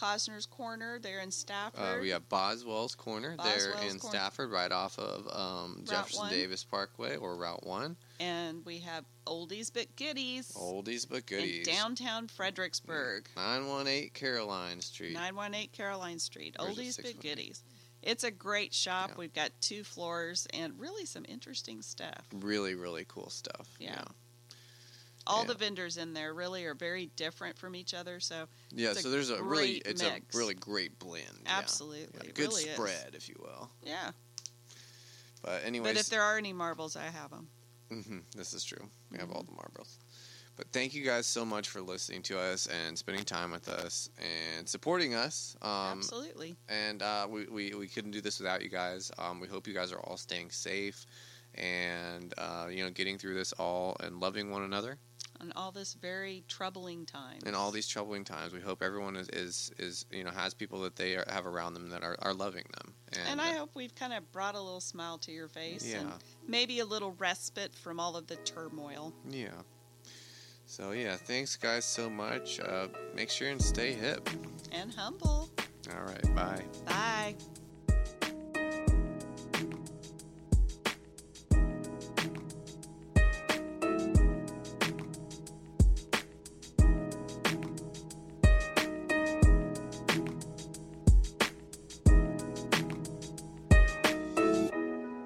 Cosner's Corner there in Stafford. Uh, we have Boswell's Corner there Boswell's in Corner. Stafford, right off of um, Jefferson one. Davis Parkway or Route One. and we have Oldies but Goodies Oldies but goodies. in downtown Fredericksburg. Nine one eight Caroline Street. 918 Caroline Street. Oldies but Goodies. It's a great shop. Yeah. We've got two floors and really some interesting stuff. Really, really cool stuff. Yeah. All Yeah. the vendors in there really are very different from each other. So Yeah. So there's a really, it's mix. a really great blend. absolutely, Yeah, it Good really is. spread, if you will. Yeah, But anyways, but if there are any marbles, I have them. hmm this is true. We have Mm-hmm. all the marbles. But thank you guys so much for listening to us and spending time with us and supporting us. Um, absolutely. and uh, we, we, we couldn't do this without you guys. Um, we hope you guys are all staying safe and uh, you know getting through this all and loving one another On all this very troubling time. in all these troubling times. We hope everyone is, is, is you know has people that they are, have around them that are, are loving them. And, And I uh, hope we've kind of brought a little smile to your face and maybe a little respite from all of the turmoil. yeah. So yeah, thanks guys so much. Uh, make sure and stay hip. And humble. All right, bye. Bye.